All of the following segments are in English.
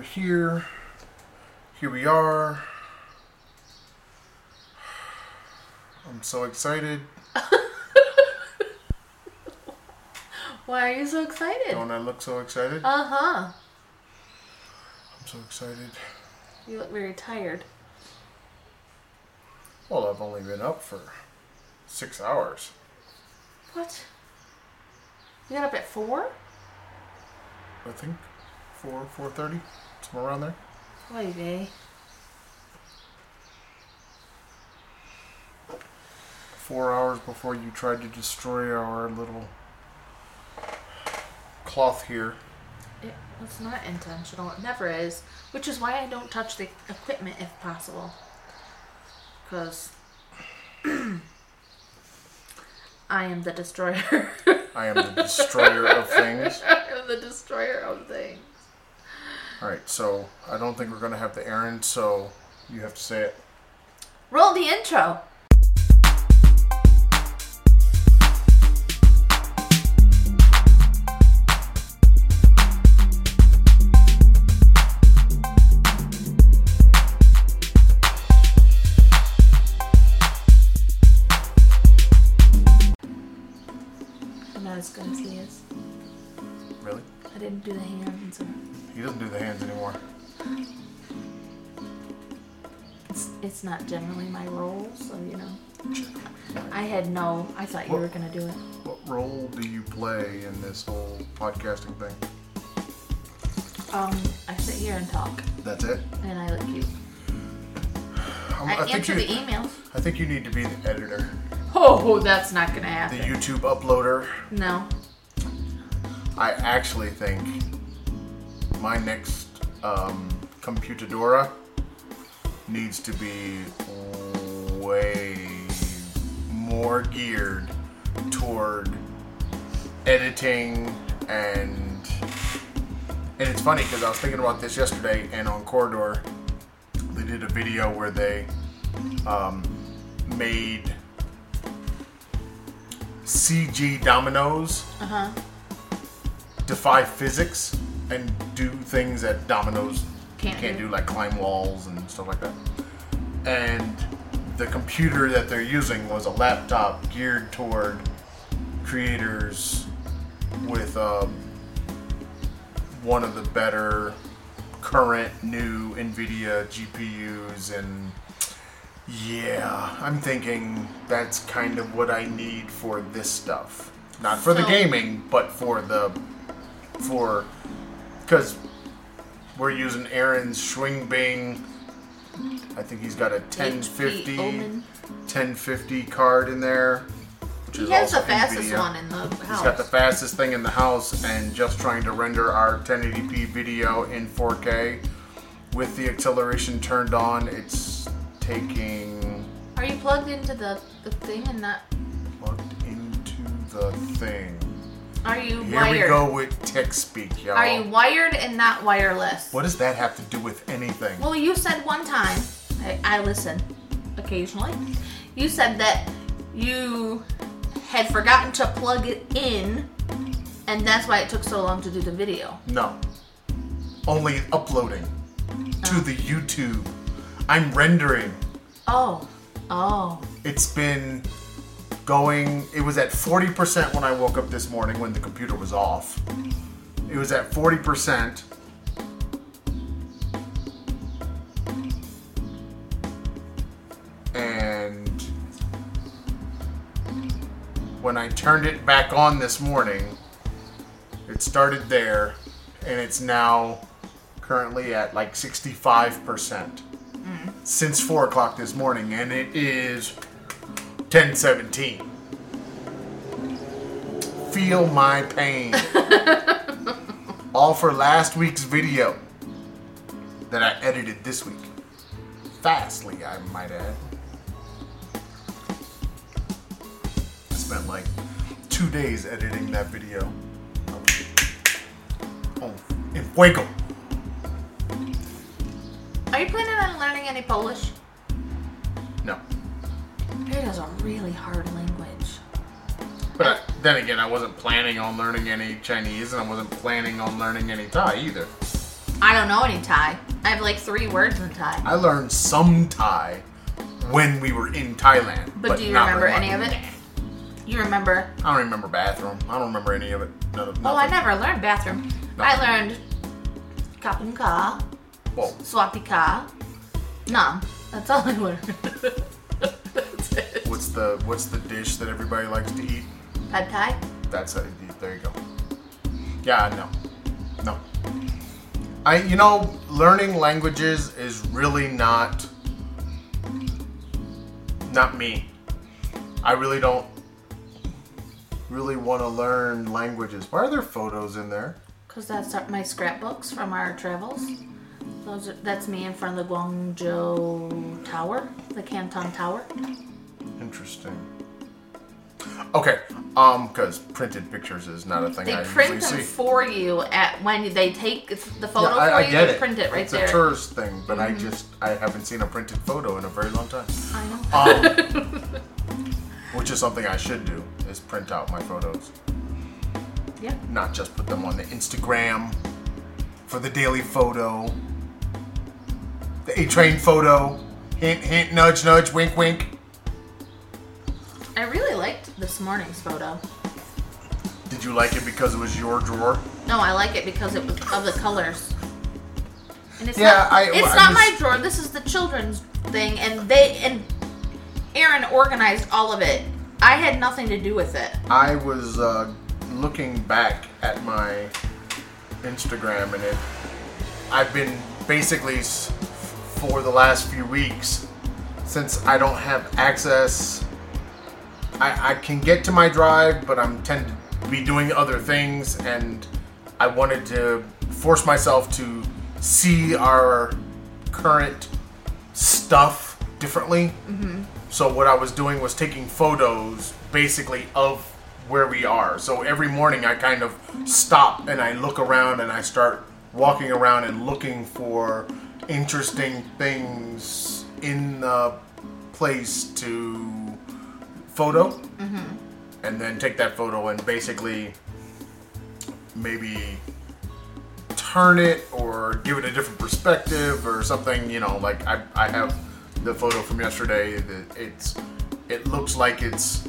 we're here. Here we are. I'm so excited. Why are you so excited? Don't I look so excited? Uh huh. I'm so excited. You look very tired. Well, I've only been up for six hours. What? You got up at four? I think four, four thirty, somewhere around there. Vey. Four hours before you tried to destroy our little cloth here. It was not intentional. It never is. Which is why I don't touch the equipment if possible. Because I am the destroyer. I am the destroyer of things. I am the destroyer of things. All right, so I don't think we're gonna have the errand, so you have to say it. Roll the intro. I'm not as good as he is. Really? I didn't do the hands. Or He doesn't do the hands anymore. it's, it's not generally my role, so you know. I had no. I thought you What? were gonna do it. What role do you play in this whole podcasting thing? Um, I sit here and talk, That's it. and I look cute. Um, I, think answer you, the emails. I think you need to be the editor, Oh, that's not gonna happen. the happen. YouTube uploader. no. I actually think my next um, computadora needs to be way more geared toward editing and and it's funny because I was thinking about this yesterday and on Corridor they did a video where they um, made CG dominoes Uh huh. defy physics and do things that dominoes Can't can't do. do, like climb walls and stuff like that. And the computer that they're using was a laptop geared toward creators with um, one of the better current new NVIDIA GPUs and yeah, I'm thinking that's kind of what I need for this stuff. Not for the gaming, but for the for because we're using Aaron's swing Bing. I think he's got a 1050 1050 card in there. Which He has the fastest one in the house. He's got the fastest thing in the house and just trying to render our 1080p video in 4K with the acceleration turned on. It's taking Are you plugged into the, the thing and not? plugged into the thing. Are you Here wired? we go with tech speak, y'all. Are you wired and not wireless? What does that have to do with anything? Well, you said one time. I, I listen occasionally. You said that you had forgotten to plug it in, and that's why it took so long to do the video. No. Only uploading to oh. the YouTube. I'm rendering. Oh, oh. It's been going, it was at 40% when I woke up this morning when the computer was off. It was at 40%. And when I turned it back on this morning, it started there and it's now currently at like 65% mm-hmm. since 4 o'clock this morning and it is 1017 feel my pain. All for last week's video that i edited this week. Fastly i might add. I spent like two days editing that video. Oh in fuego. Are you planning on learning any Polish? It is a really hard language. But I, then again, I wasn't planning on learning any Chinese, and I wasn't planning on learning any Thai either. I don't know any Thai. I have like three words in Thai. I learned some Thai when we were in Thailand. But do you not remember any of it? You remember? I don't remember bathroom. I don't remember any of it. None of, Oh, I nothing. never learned bathroom. I learned kapun ka, swati ka, nam. That's all I learned. It. what's the what's the dish that everybody likes to eat? Pad Thai? That's a, there you go. Yeah, no, no. I you know learning languages is really not not me. I really don't really want to learn languages. Why are there photos in there? Because that's my scrapbooks from our travels. Those are, that's me in front of the Guangzhou Tower, the Canton Tower. Interesting. Okay, um, because printed pictures is not a thing They I print usually them see. for you at when they take the photo Yeah, I, for I you. get they it. print it right it's there. Mm-hmm. a tourist thing, but I just I haven't seen a printed photo in a very long time. I know. Um, which is something I should do is print out my photos, yeah. not just put them on the Instagram for the daily photo, the A train photo. Hint, hint, nudge, nudge, wink, wink. I really liked this morning's photo. Did you like it because it was your drawer? No, I like it because it was of the colors. And it's Yeah, not, I- it's I not just- my drawer. This is the children's thing, and they and Aaron organized all of it. I had nothing to do with it. I was uh, looking back at my Instagram, and it. I've been basically for the last few weeks, since I don't have access. I, I can get to my drive, but I'm tend to be doing other things, and I wanted to force myself to see our current stuff differently. Mm-hmm. So what I was doing was taking photos basically of where we are. So every morning I kind of stop and I look around and I start walking around and looking for interesting things in the place to photo mm-hmm. and then take that photo and basically maybe turn it or give it a different perspective or something you know like i, I have the photo from yesterday that it's it looks like it's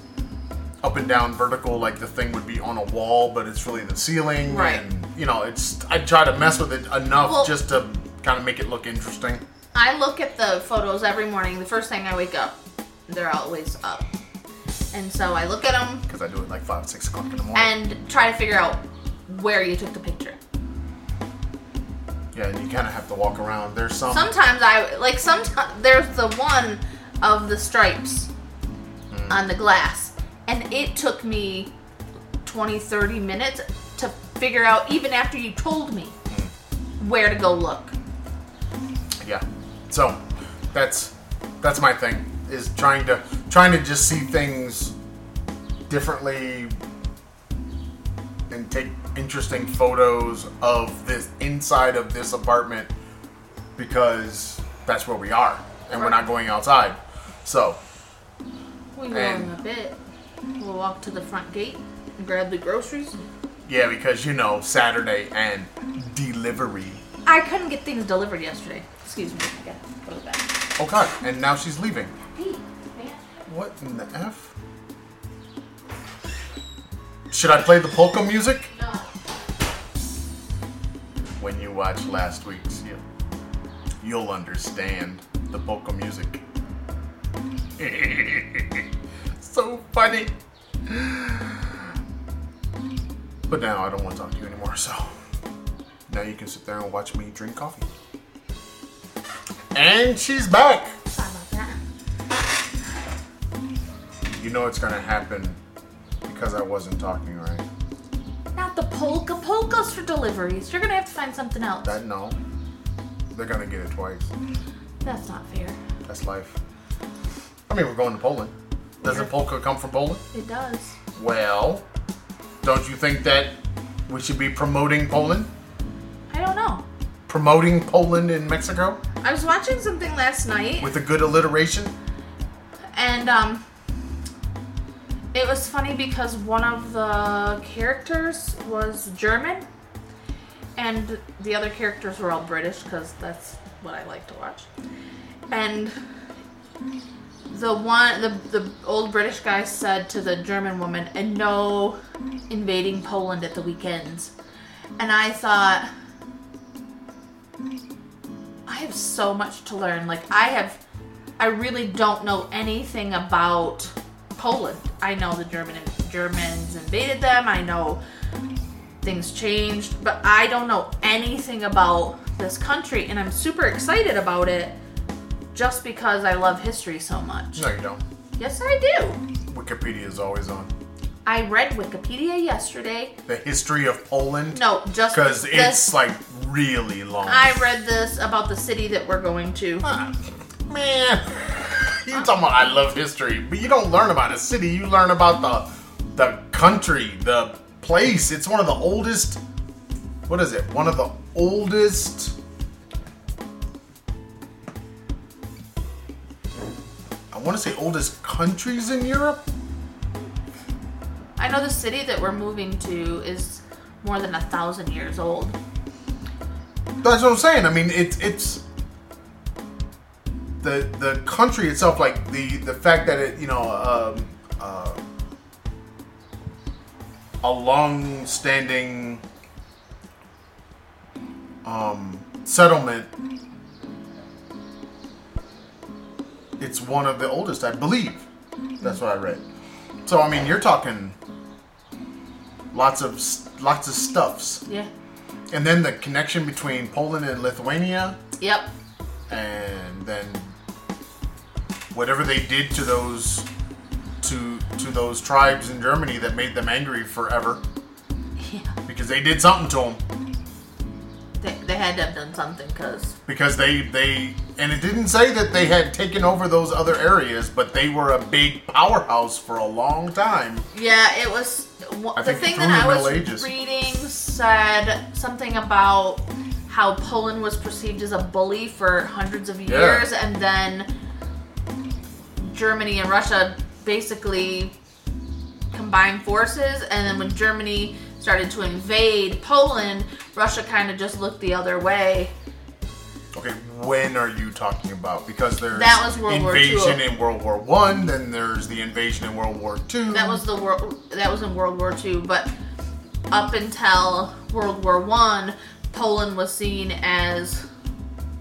up and down vertical like the thing would be on a wall but it's really the ceiling Right. and you know it's i try to mess with it enough Well- just to kind of make it look interesting I look at the photos every morning. The first thing I wake up, they're always up, and so I look at them because i do it like five six o'clock in the morning and try to figure out where you took the picture. yeah and you kind of have to walk around there's some Sometimes I like sometimes there's the one of the stripes hmm. on the glass and it took me 20 30 minutes to figure out even after you told me hmm. where to go look. Yeah so that's that's my thing is trying to trying to just see things differently and take interesting photos of this inside of this apartment because that's where we are and we're not going outside so We And- in a bit. We'll walk to the front gate and grab the groceries. yeah because you know saturday and delivery I couldn't get things delivered yesterday. Excuse me. I gotta go to back. oh god and now she's leaving Hey, man. what in the f should i play the polka music No. when you watch last week's, you, you'll understand the polka music. so funny. But now I don't want to talk to you anymore, so now you can sit there and watch me drink coffee. And she's back. Sorry about that. You know it's gonna happen because I wasn't talking right. Not the polka. Polkas for deliveries. You're gonna have to find something else. That no, they're gonna get it twice. That's not fair. That's life. I mean, we're going to Poland. Doesn't polka come from Poland? It does. Well, don't you think that we should be promoting Poland? I don't know. Promoting Poland in Mexico I was watching something last night, with a good alliteration? and um, it was funny because one of the characters was German, and the other characters were all British because that's what I like to watch. And the one, the the old British guy said to the German woman, "And no invading Poland at the weekends." And I thought, I have so much to learn. Like I have, I really don't know anything about Poland. I know the German Germans invaded them. I know things changed, but I don't know anything about this country, and I'm super excited about it just because I love history so much. No, you don't. Yes, I do. Wikipedia is always on. I read Wikipedia yesterday. The history of Poland. No, just Because it's like really long. I read this about the city that we're going to. Ah, Man, you talking about I love history, but you don't learn about a city. You learn about the the country, the place. It's one of the oldest. What is it? One of the oldest. I want to say oldest countries in Europe. I know the city that we're moving to is more than a thousand years old. That's what I'm saying. I mean, it's it's the the country itself, like the the fact that it, you know, um, uh, a long-standing um, settlement. It's one of the oldest, I believe. That's what I read. So I mean, you're talking lots of lots of stuffs. Yeah. And then the connection between Poland and Lithuania, Yep. and then whatever they did to those to to those tribes in Germany that made them angry forever Yeah. because they did something to them They, they had to have done something because because they they and it didn't say that they had taken over those other areas, but they were a big powerhouse for a long time. yeah, it was I the thing that I was Ages. reading said something about how Poland was perceived as a bully for hundreds of Yeah. years, and then Germany and Russia basically combined forces, and then when Germany started to invade Poland, Russia kind of just looked the other way. Okay, when are you talking about? Because there's That was World War II. invasion in World War One, then there's the invasion in World War Two. That was the world. That was in World War II, but up until World War One, Poland was seen as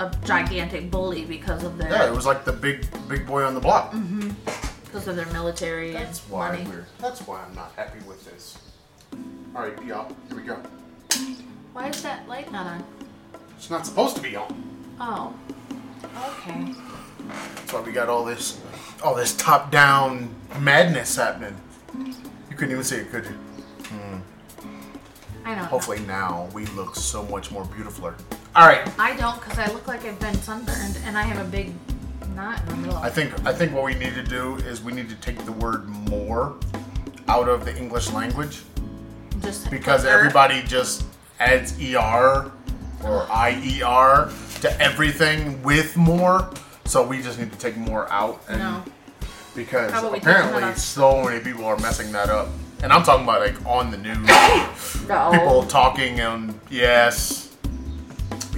a gigantic bully because of their yeah, it was like the big big boy on the block. Mm-hmm. because of their military That's and why money. we're. That's why I'm not happy with this. All right, y'all. Here we go. Why is that light not on? It's not supposed to be on. Oh, okay. That's why we got all this, all this top-down madness happening. You couldn't even see it, could you? I know. Hopefully now we look so much more beautifuler. All right. I don't because I look like I've been sunburned and I have a big knot in the middle. I think I think what we need to do is we need to take the word more out of the English language just because everybody just adds er or ier to everything with more. So we just need to take more out and No. because How about we take that apparently so many people are messing that up. And I'm talking about like on the news. No. People talking and yes.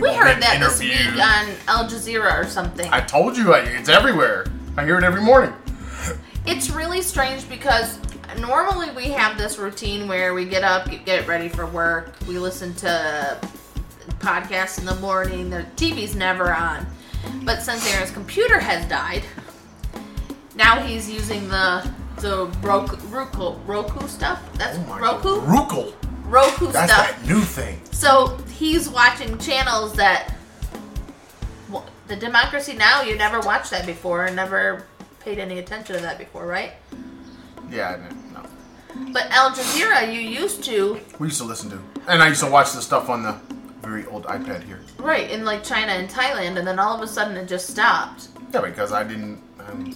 We heard that this week on Al Jazeera or something. I told you it's everywhere. I hear it every morning. It's really strange because normally we have this routine where we get up, get ready for work, we listen to podcasts in the morning, the TV's never on. But since Aaron's computer has died, now he's using the the Roku Roku, Roku stuff. That's Oh Roku God. Rukel. Roku That's stuff. that new thing. So he's watching channels that well, the Democracy Now. You never watched that before, and never paid any attention to that before, right? Yeah, I didn't. But Al Jazeera, you used to, We used to listen to, and I used to watch the stuff on the very old iPad here. right, in like China and Thailand, and then all of a sudden it just stopped. Yeah, because I didn't. Um,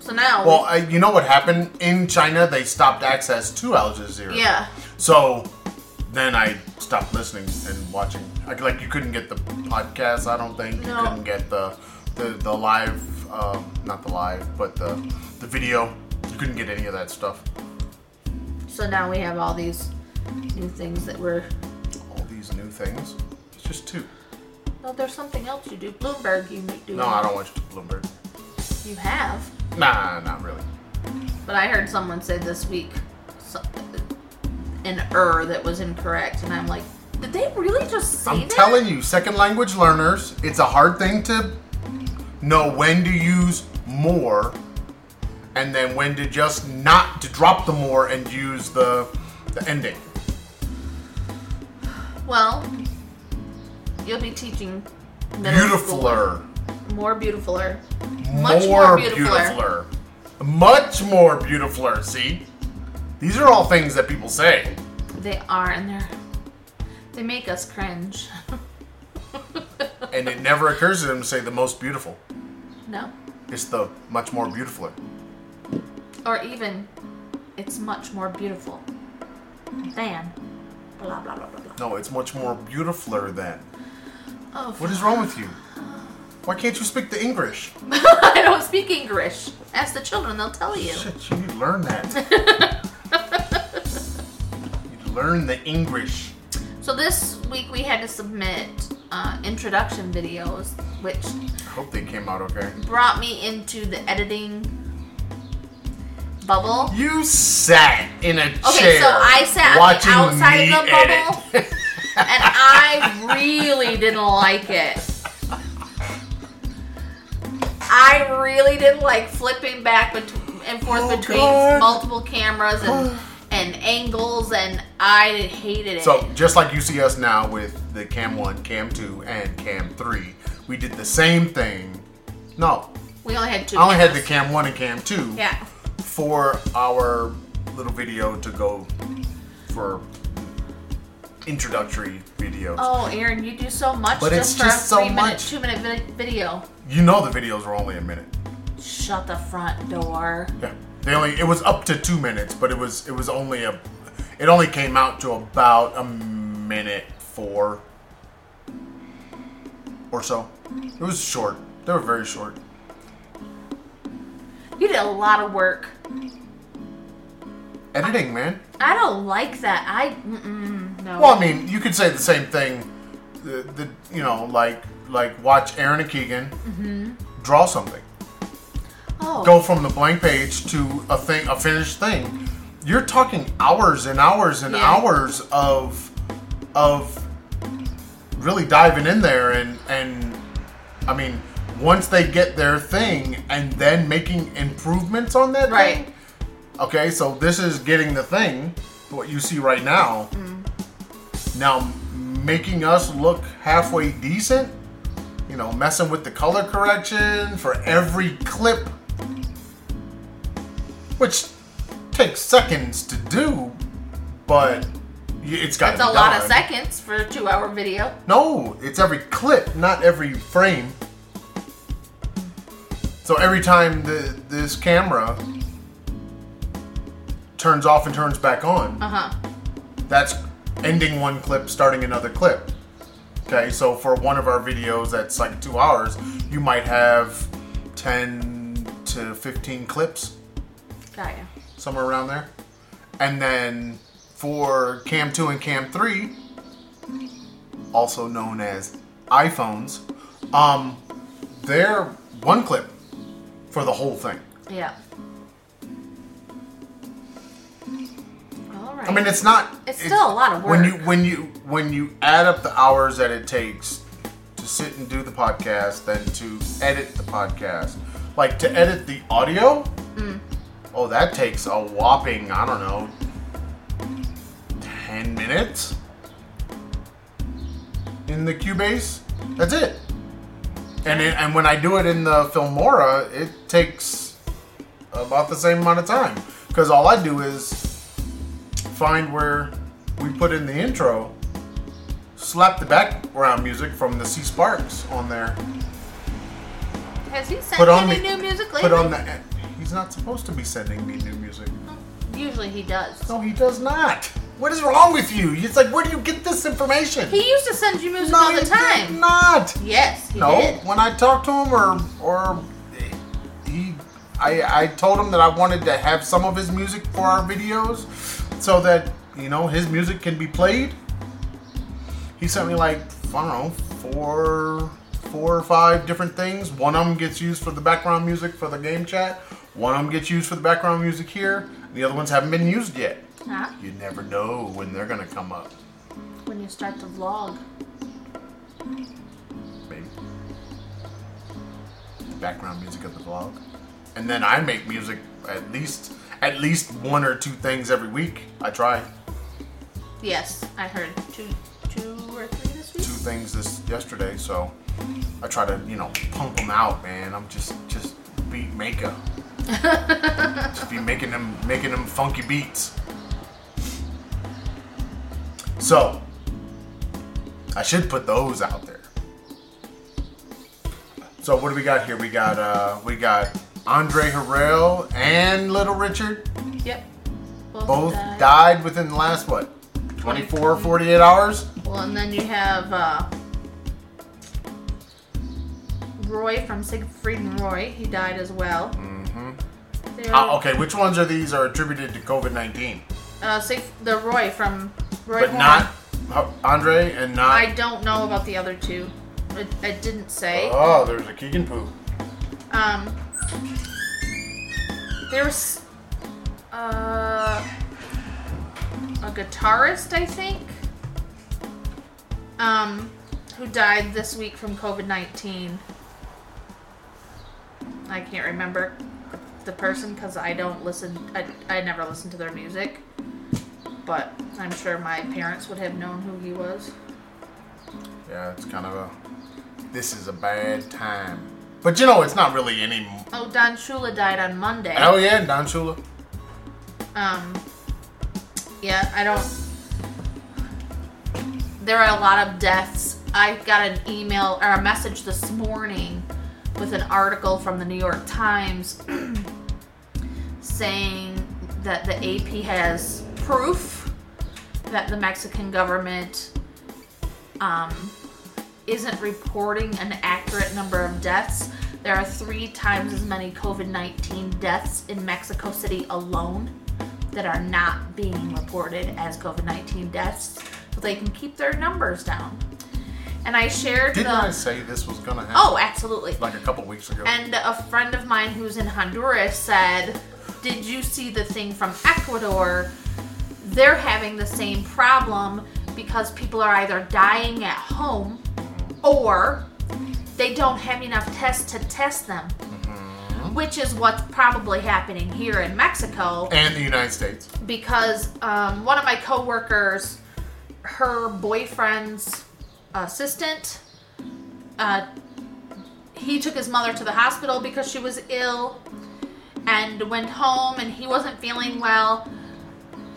So now, well, I, you know what happened in China? They stopped access to Al Jazeera. yeah, So then I stopped listening and watching. Like, like you couldn't get the podcast. I don't think you couldn't get the the the live, um, not the live, but the the video. You couldn't get any of that stuff. so now we have all these new things that we're these new things. It's just two. Well, there's something else you do. Bloomberg, you do. No, I don't watch Bloomberg. You have, Nah, not really. but I heard someone say this week so- an er that was incorrect, and I'm like, did they really just say I'm that? telling you, second language learners, it's a hard thing to know when to use more and then when to just not to drop the more and use the the ending. Well, you'll be teaching middle school. Beautifuler. more beautifuler, much more, more beautifuler. beautifuler. Much more beautifuler, see? These are all things that people say. They are, and they're they make us cringe. And it never occurs to them to say the most beautiful. no, It's the much more beautifuler. or even it's much more beautiful than blah blah blah blah blah. No, it's much more beautifuler than. Oh, What is wrong with you? Why can't you speak the English? I don't speak English. Ask the children; they'll tell you. Shit, you need to learn that. you learn the English. So this week we had to submit uh, introduction videos, which I hope they came out okay. brought me into the editing bubble. You sat in a Okay, chair Okay, so I sat watching outside of the bubble. and I really didn't like it. I really didn't like flipping back and forth Oh, between God. multiple cameras and and angles, and I hated it. So just like you see us now with the Cam One, Cam Two, and Cam Three, we did the same thing. No, we only had two. I only had the. Cam One and Cam Two Yeah. For our little video to go for introductory videos. Oh, Aaron, you do so much But just it's for just a so three minute, much. two minute vi- video. You know the videos were only a minute. Shut the front door. Yeah, they only it was up to two minutes, but it was it was only a it only came out to about a minute four or so. It was short. They were very short. You did a lot of work. Editing, man. I don't like that. I mm-mm, no. Well, I mean, you could say the same thing. The, the you know like like watch Aaron and Keegan mm-hmm. draw something. oh, Go from the blank page to a thing, a finished thing. You're talking hours and hours and Yeah. hours of of really diving in there and and I mean once they get their thing and then making improvements on that Right. thing. Okay, so this is getting the thing, what you see right now. Mm-hmm. Now making us look halfway decent, you know, messing with the color correction for every clip, which takes seconds to do, but it's got that's a lot of seconds for a two hour video. No, it's every clip, not every frame. So every time the this camera turns off and turns back on, Uh huh. that's ending one clip, starting another clip. Okay, so for one of our videos that's like two hours, you might have 10 to 15 clips, Got ya. somewhere around there. And then for Cam 2 and Cam 3, also known as iPhones, um, they're one clip for the whole thing. Yeah. All right. I mean, it's not. It's still a lot of work. When you when you when you add up the hours that it takes to sit and do the podcast, then to edit the podcast, like to edit the audio. Mm. Oh, that takes a whopping I don't know, ten minutes in the Cubase. That's it. And it, and when I do it in the Filmora, it takes about the same amount of time because all I do is find where we put in the intro, slap the background music from the C Sparks on there, Has he sent put on any the new music lately? put on the. He's not supposed to be sending me new music. Usually he does. No, he does not. What is wrong with you? It's like, where do you get this information? He used to send you music no, all he the did time. not. Yes, he No, did. when I talked to him, or or he, I I told him that I wanted to have some of his music for our videos, so that you know his music can be played. he sent me like I don't know four four or five different things. One of them gets used for the background music for the game chat. One of them gets used for the background music here. The other ones haven't been used yet. Huh? You never know when they're gonna come up. When you start to vlog. Maybe the background music of the vlog, and then I make music at least at least one or two things every week. I try Yes, I heard two, two or three this week. two things this yesterday, so I try to you know pump them out, man. I'm just just beat maker. just be making them making them funky beats. So I should put those out there. So what do we got here? We got uh we got Andre Harrell and Little Richard Yep. both died within the last what 24 48 hours Well, and then you have uh, Roy from Siegfried and Roy. He died as well. Mm-hmm. uh, okay which ones are these are attributed to covid-19 uh, Sig- the Roy from Roy but Horn. not andre and not I don't know about the other two. It, it didn't say. oh there's a keegan poo Um, there's uh, a guitarist, I think, um, who died this week from COVID 19. I can't remember the person because I don't listen, I, I never listen to their music. But I'm sure my parents would have known who he was. yeah it's kind of a this is a bad time but you know it's not really any Oh, Don Shula died on Monday. oh yeah don shula Um, yeah, I don't. There are a lot of deaths. I got an email or a message this morning with an article from the New York Times saying that the AP has proof that the Mexican government um, isn't reporting an accurate number of deaths. There are three times as many COVID 19 deaths in Mexico City alone that are not being reported as COVID 19 deaths so they can keep their numbers down. And I shared didn't the. i say this was gonna happen oh, absolutely. like a couple weeks ago And a friend of mine who's in Honduras said, Did you see the thing from Ecuador? They're having the same problem because people are either dying at home or they don't have enough tests to test them. Which is what's probably happening here in Mexico and the united states because um, one of my coworkers, her boyfriend's assistant, uh, he took his mother to the hospital because she was ill and went home and he wasn't feeling well.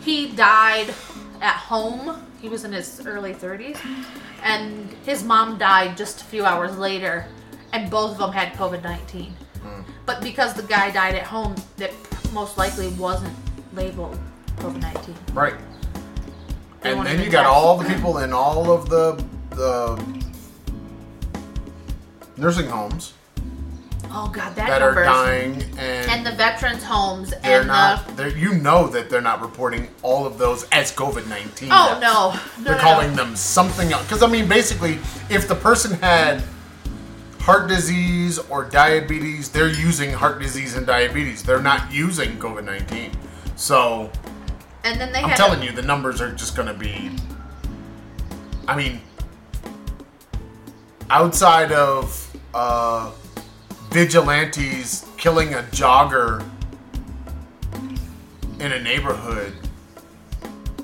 He died at home. He was in his early 30s. And his mom died just a few hours later. And both of them had COVID 19. Hmm. But because the guy died at home, that most likely wasn't labeled COVID 19. right and then you got all the people in all of the the nursing homes Oh, God, that, that are dying and, And the veterans' homes they're and not they're, you know that they're not reporting all of those as covid-19. Oh, no. no they're no, calling no. them something else because i mean basically if the person had heart disease or diabetes they're using heart disease and diabetes they're not using covid-19 so And then they i'm had. telling you the numbers are just going to be i mean outside of uh, vigilantes killing a jogger in a neighborhood,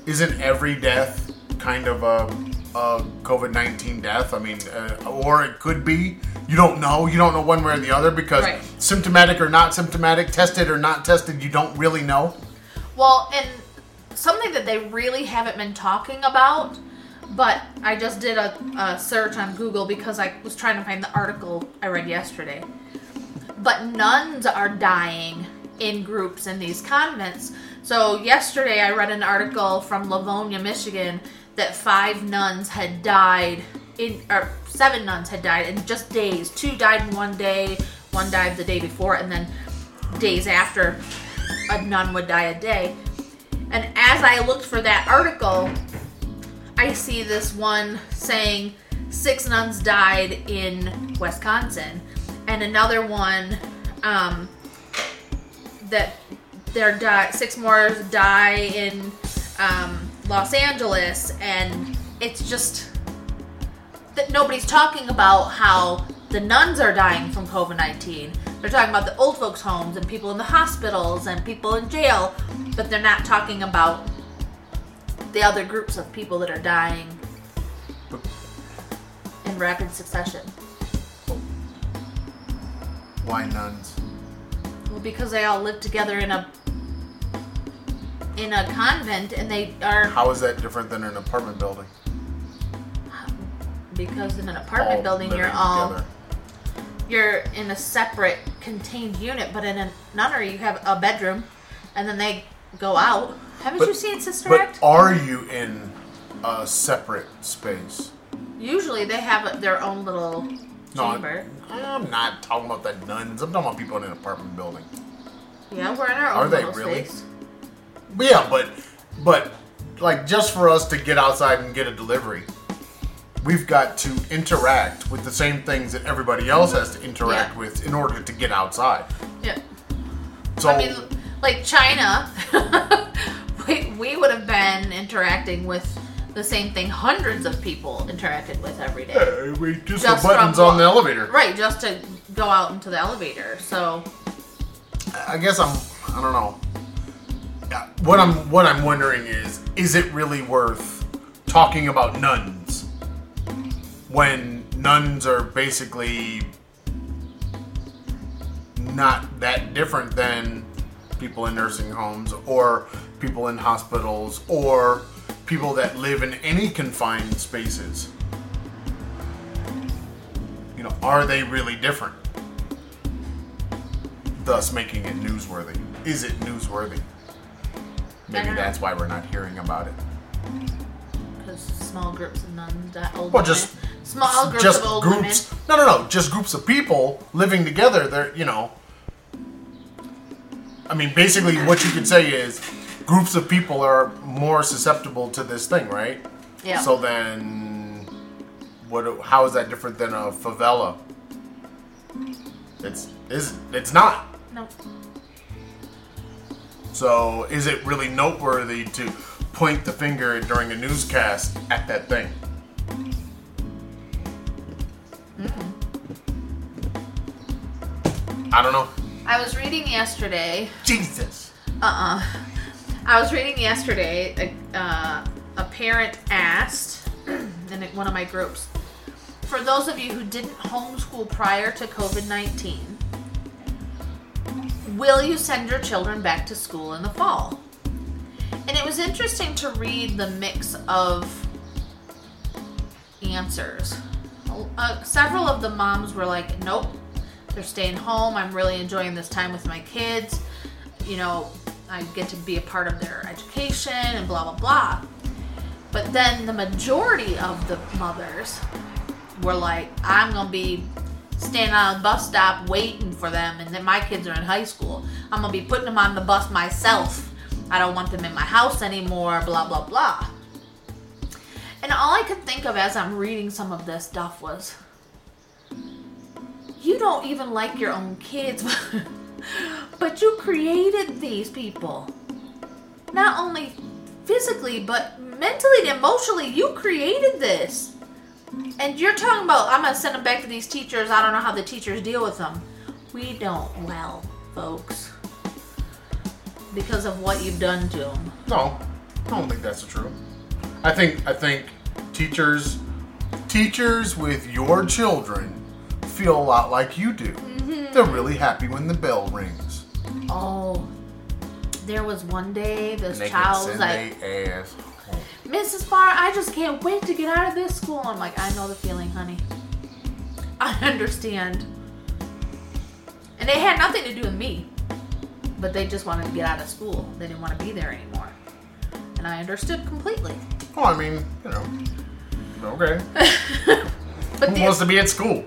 isn't every death kind of a, a COVID 19 death? I mean, uh, or it could be. You don't know. You don't know one way or the other because Right. symptomatic or not symptomatic, tested or not tested, you don't really know. Well, and something that they really haven't been talking about, but I just did a, a search on Google because I was trying to find the article I read yesterday. But nuns are dying in groups in these convents. So yesterday I read an article from Livonia, Michigan, that five nuns had died in, or seven nuns had died in just days. Two died in one day, one died the day before, and then days after, a nun would die a day. And as I looked for that article, I see this one saying six nuns died in Wisconsin, and another one um, that there six more die in um, Los Angeles, and it's just that nobody's talking about how the nuns are dying from COVID nineteen. They're talking about the old folks' homes and people in the hospitals and people in jail, but they're not talking about the other groups of people that are dying in rapid succession. Why nuns? Well, because they all live together in a in a convent, and they are How is that different than an apartment building? because in an apartment All building you're living all together. you're in a separate contained unit, but in a nunnery you have a bedroom, and then they go out. Haven't But- you seen Sister But Act? are you in a separate space? Usually they have their own little No, chamber. I'm not talking about the nuns. I'm talking about people in an apartment building. Yeah, we're in our own. Are they really? space. Yeah, but but like just for us to get outside and get a delivery, we've got to interact with the same things that everybody else has to interact Yeah. with in order to get outside. Yeah. So I mean, like China, we, we would have been interacting with the same thing hundreds of people interacted with every day. we just, Just the buttons from on the elevator. Right, just to go out into the elevator. So, I guess I'm. I don't know. What I'm what I'm wondering is, is it really worth talking about nuns when nuns are basically not that different than people in nursing homes or people in hospitals or people that live in any confined spaces? You know, are they really different? thus making it newsworthy. Is it newsworthy? Maybe that's why we're not hearing about it. because small groups of nuns, that old Well, women- just small groups just of old groups. women. No, no, no. Just groups of people living together. They're you know. I mean, basically, what you could say is groups of people are more susceptible to this thing, right? Yeah. So then, what? How is that different than a favela? It's is it's not. no, So, is it really noteworthy to point the finger during a newscast at that thing? I don't know. I was reading yesterday. Jesus. Uh uh I was reading yesterday. A, uh, a parent asked in one of my groups for those of you who didn't homeschool prior to COVID 19, will you send your children back to school in the fall? And it was interesting to read the mix of answers. Uh, several of the moms were like, nope, they're staying home. I'm really enjoying this time with my kids. You know, I get to be a part of their education and blah, blah, blah. But then the majority of the mothers were like, I'm going to be standing on a bus stop waiting for them, and then my kids are in high school. I'm going to be putting them on the bus myself. I don't want them in my house anymore, blah, blah, blah. And all I could think of as I'm reading some of this stuff was, you don't even like your own kids, but you created these people. Not only physically, but mentally and emotionally, you created this. And you're talking about, I'm going to send them back to these teachers. I don't know how the teachers deal with them. We don't well, folks. Because of what you've done to them. No, I don't think that's true. I think I think teachers teachers with your children feel a lot like you do. They're really happy when the bell rings. Oh, there was one day this And child was like, ass. Mrs. Farr, I just can't wait to get out of this school. I'm like, I know the feeling, honey. I understand. And it had nothing to do with me. But they just wanted to get out of school. They didn't want to be there anymore. And I understood completely. Well, I mean, you know, okay. But Who the, wants to be at school?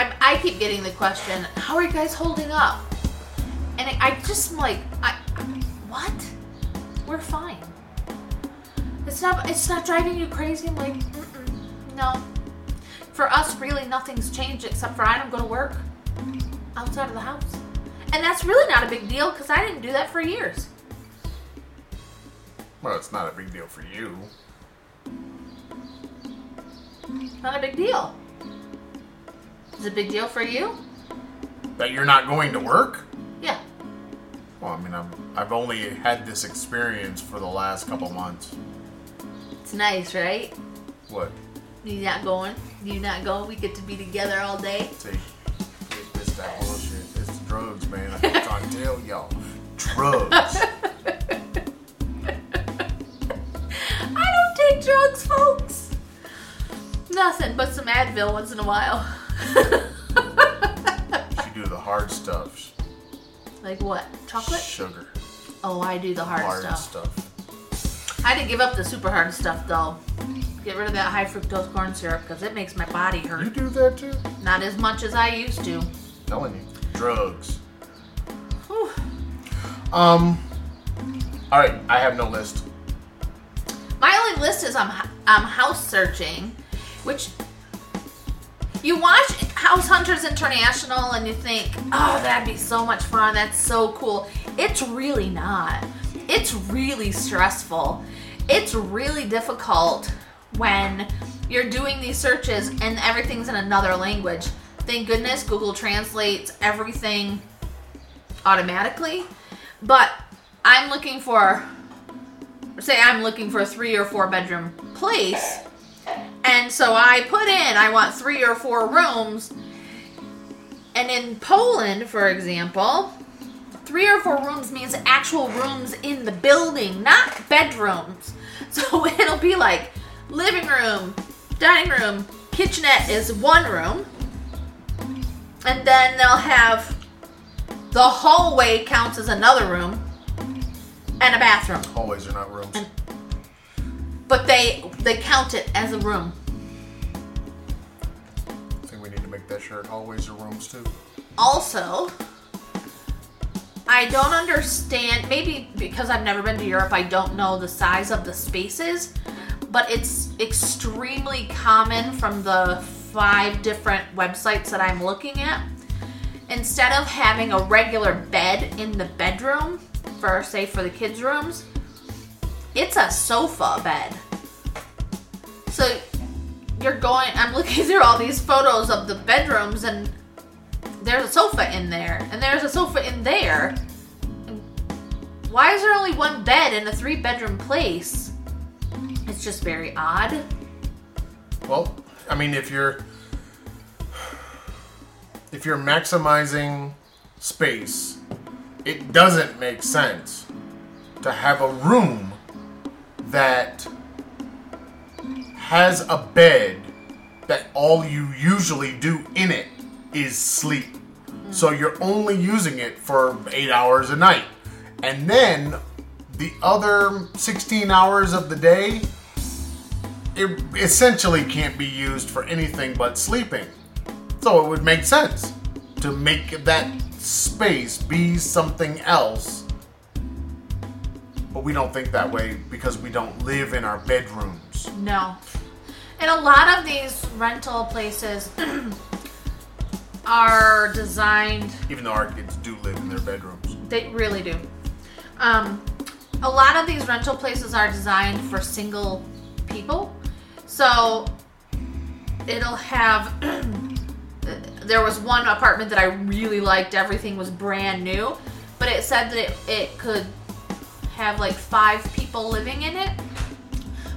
I, I keep getting the question, how are you guys holding up? And I, I just like, I, I- what? We're fine. It's not. It's not driving you crazy. I'm like, Mm-mm, no. For us, really, nothing's changed except for I don't go to work outside of the house, and that's really not a big deal because I didn't do that for years. Well, it's not a big deal for you. Not a big deal. Is it a big deal for you? That you're not going to work? Yeah. Well, I mean, I'm, I've only had this experience for the last couple months. It's nice, right? What? You not going? You not going? We get to be together all day. See, it's that bullshit. It's drugs, man. I'm trying to tell y'all. Drugs. I don't take drugs, folks. Nothing but some Advil once in a while. She do the hard stuff. like what? Chocolate? Sugar. Oh, I do the hard, stuff. Hard stuff. stuff. I had to give up the super hard stuff though. Get rid of that high fructose corn syrup because it makes my body hurt. You do that too? Not as much as I used to. telling you. Drugs. Whew. Um. All right, I have no list. My only list is I'm I'm house searching, which you watch House Hunters International and you think, oh, that'd be so much fun. That's so cool. It's really not. It's really stressful. It's really difficult when you're doing these searches and everything's in another language. Thank goodness Google translates everything automatically. But I'm looking for say I'm looking for a three or four bedroom place. And so I put in, I want three or four rooms. And in Poland, for example, three or four rooms means actual rooms in the building, not bedrooms. So it'll be like living room, dining room, kitchenette is one room. And then they'll have the hallway counts as another room and a bathroom. Hallways are not rooms. And- But they they count it as a room. I think we need to make that shirt. always are rooms too. Also, I don't understand. Maybe because I've never been to Europe, I don't know the size of the spaces. But it's extremely common from the five different websites that I'm looking at. Instead of having a regular bed in the bedroom, for say for the kids' rooms, it's a sofa bed. So you're going. I'm looking through all these photos of the bedrooms, and there's a sofa in there, and there's a sofa in there. Why is there only one bed in a three bedroom place? It's just very odd. Well, I mean, if you're if you're maximizing space, it doesn't make sense to have a room that has a bed that all you usually do in it is sleep. So you're only using it for 8 hours a night. And then the other 16 hours of the day it essentially can't be used for anything but sleeping. So it would make sense to make that space be something else. But we don't think that way because we don't live in our bedrooms. No. And a lot of these rental places are designed Even though our kids do live in their bedrooms. They really do. Um, a lot of these rental places are designed for single people. So it'll have. there was one apartment that I really liked. Everything was brand new. But it said that it, it could have like five people living in it.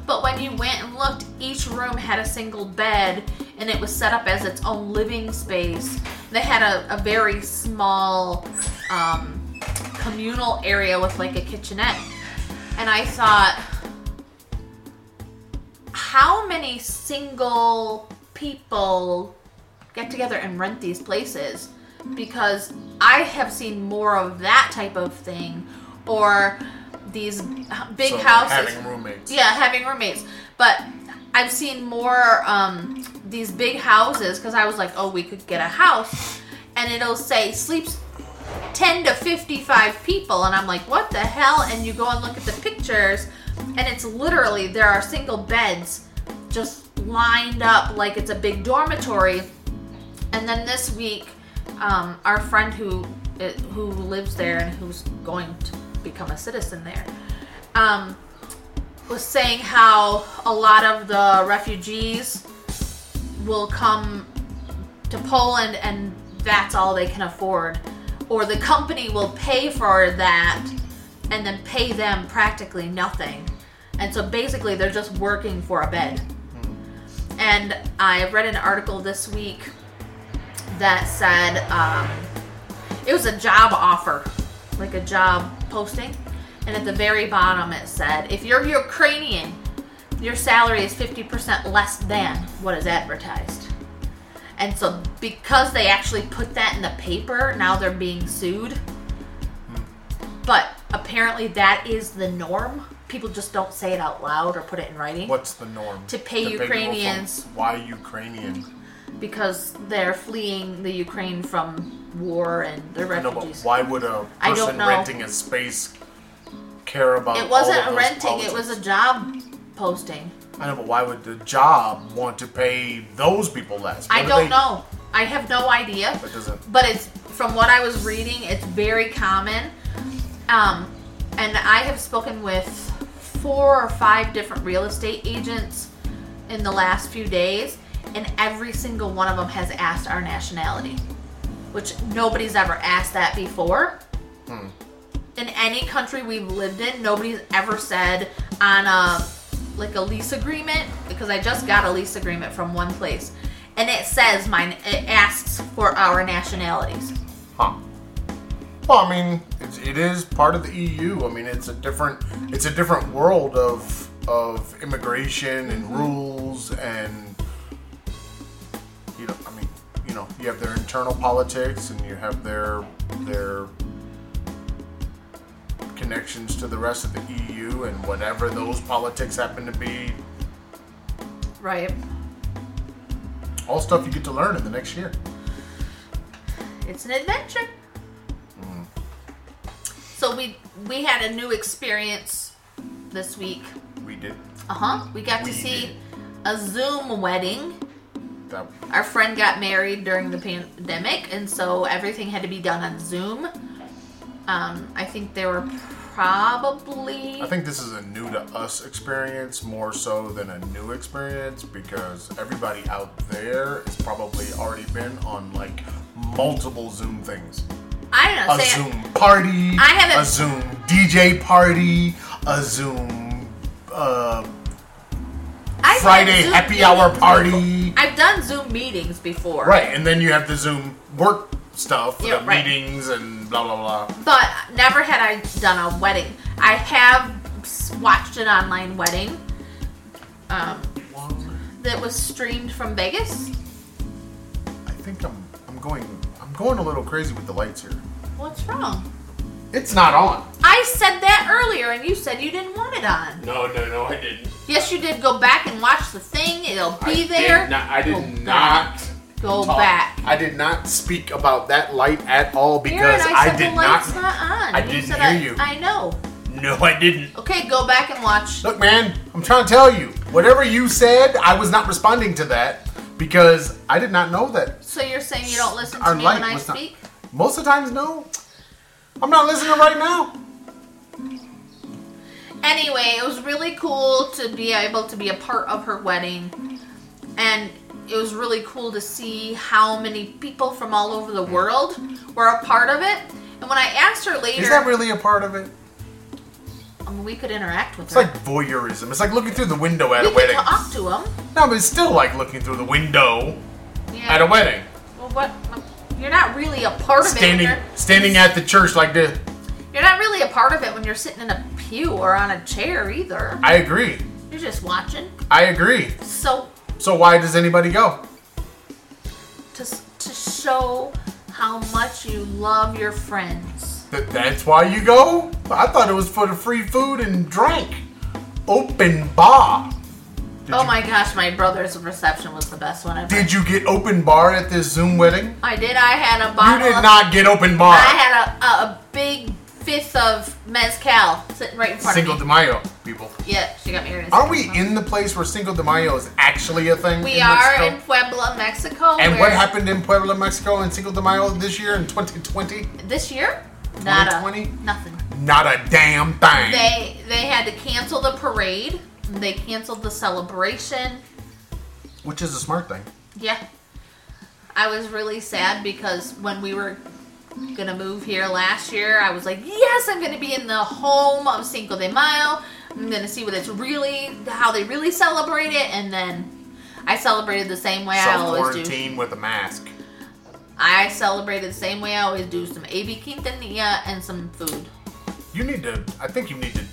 But when you went and looked, each room had a single bed and it was set up as its own living space. They had a, a very small um, communal area with like a kitchenette. And I thought, how many single people get together and rent these places? Because I have seen more of that type of thing or these big So, houses. Having roommates. Yeah, having roommates. But I've seen more um, these big houses because I was like, oh, we could get a house, and it'll say sleeps 10 to 55 people, and I'm like, what the hell? And you go and look at the pictures and it's literally there are single beds just lined up like it's a big dormitory. And then this week, um, our friend who uh, who lives there and who's going to become a citizen there um, was saying how a lot of the refugees will come to Poland and that's all they can afford. Or the company will pay for that and then pay them practically nothing. And so basically they're just working for a bed. And I read an article this week that said um, it was a job offer, like a job posting. And at the very bottom it said, if you're Ukrainian, your salary is 50% less than what is advertised. And so, because they actually put that in the paper, now they're being sued. But apparently, that is the norm. People just don't say it out loud or put it in writing What's the norm? To pay from- Ukrainians. Why Ukrainian? because they're fleeing the Ukraine from war and they're I know, but refugees. why would a person renting a space care about? It wasn't all of a those renting, it was a job posting. I know, but why would the job want to pay those people less? I What do don't they- know. I have no idea. That doesn't. but it's from what I was reading, it's very common. Um, and I have spoken with four or five different real estate agents in the last few days, and every single one of them has asked our nationality, which nobody's ever asked that before. In any country we've lived in, nobody's ever said on a like a lease agreement because I just got a lease agreement from one place, and it says mine. It asks for our nationalities. Huh. Well, I mean, it's, it is part of the EU. I mean, it's a different it's a different world of of immigration and Mm-hmm. rules and you know, I mean, you know, you have their internal politics and you have their their connections to the rest of the EU and whatever those politics happen to be. Right. All stuff you get to learn in the next year. It's an adventure. So we we had a new experience this week. We did Uh huh. We got We to see did. a Zoom wedding. That. Our friend got married during the pandemic, and so everything had to be done on Zoom. Um, I think there were probably I think this is a new to us experience more so than a new experience because everybody out there has probably already been on like multiple Zoom things. I don't know. A say Zoom party, I haven't- a Zoom DJ party, a Zoom uh, I've Friday happy hour party. I've done Zoom meetings before. Right, and then you have the Zoom work stuff, Yeah, the right. meetings and blah blah blah. But never had I done a wedding. I have watched an online wedding um, that was streamed from Vegas. I think I'm I'm going I'm going a little crazy with the lights here. What's wrong? It's not on. I said that earlier, and you said you didn't want it on. No, no, no, I didn't. Yes, you did. Go back and watch the thing. It'll be I there. Did not, I Go did back. not. Go talk- back. I did not speak about that light at all because Aaron, I I, did the light's not. not on. I You didn't said hear I, you. I know. No, I didn't. Okay, go back and watch. Look, man, I'm trying to tell you. Whatever you said, I was not responding to that because I did not know that. So you're saying you don't listen to me when I was not- speak? Most of the times, no. I'm not listening right now. Anyway, it was really cool to be able to be a part of her wedding. And it was really cool to see how many people from all over the world were a part of it. And when I asked her later, Is that really a part of it? I mean, we could interact with It's her. like voyeurism. It's like looking through the window at we a could wedding. talk to them. No, but it's still like looking through the window Yeah. at a wedding. Well, what? You're not really a part of it. You're, standing at the church like this. you're not really a part of it when you're sitting in a pew or on a chair either. I agree. You're just watching. I agree. So So why does anybody go? to to show how much you love your friends. Th- that's why you go? I thought it was for the free food and drink. Open bar. Did oh you, my gosh, my brother's reception was the best one ever. Did you get open bar at this Zoom wedding? I did. I had a bottle. You did of, not get open bar. I had a, a, a big fifth of mezcal sitting right in front Cinco of de. Mayo, people. Yeah, she got married. Aren't we Cinco in the place where Cinco de Mayo is actually a thing? We in are Mexico? in Puebla, Mexico. And what happened in Puebla, Mexico, in Cinco de Mayo this year in 2020? this year? Nada. 2020? Nothing. Not a damn thing. They they had to cancel the parade. They canceled the celebration. Which is a smart thing. Yeah. I was really sad because when we were gonna move here last year, I was like, yes, I'm gonna be in the home of Cinco de Mayo. I'm gonna see what it's really, how they really celebrate it, and then I celebrated the same way I always do. Some quarantine with a mask. I celebrated the same way I always do: some AB Quintanilla and some food. You need to. I think you need to.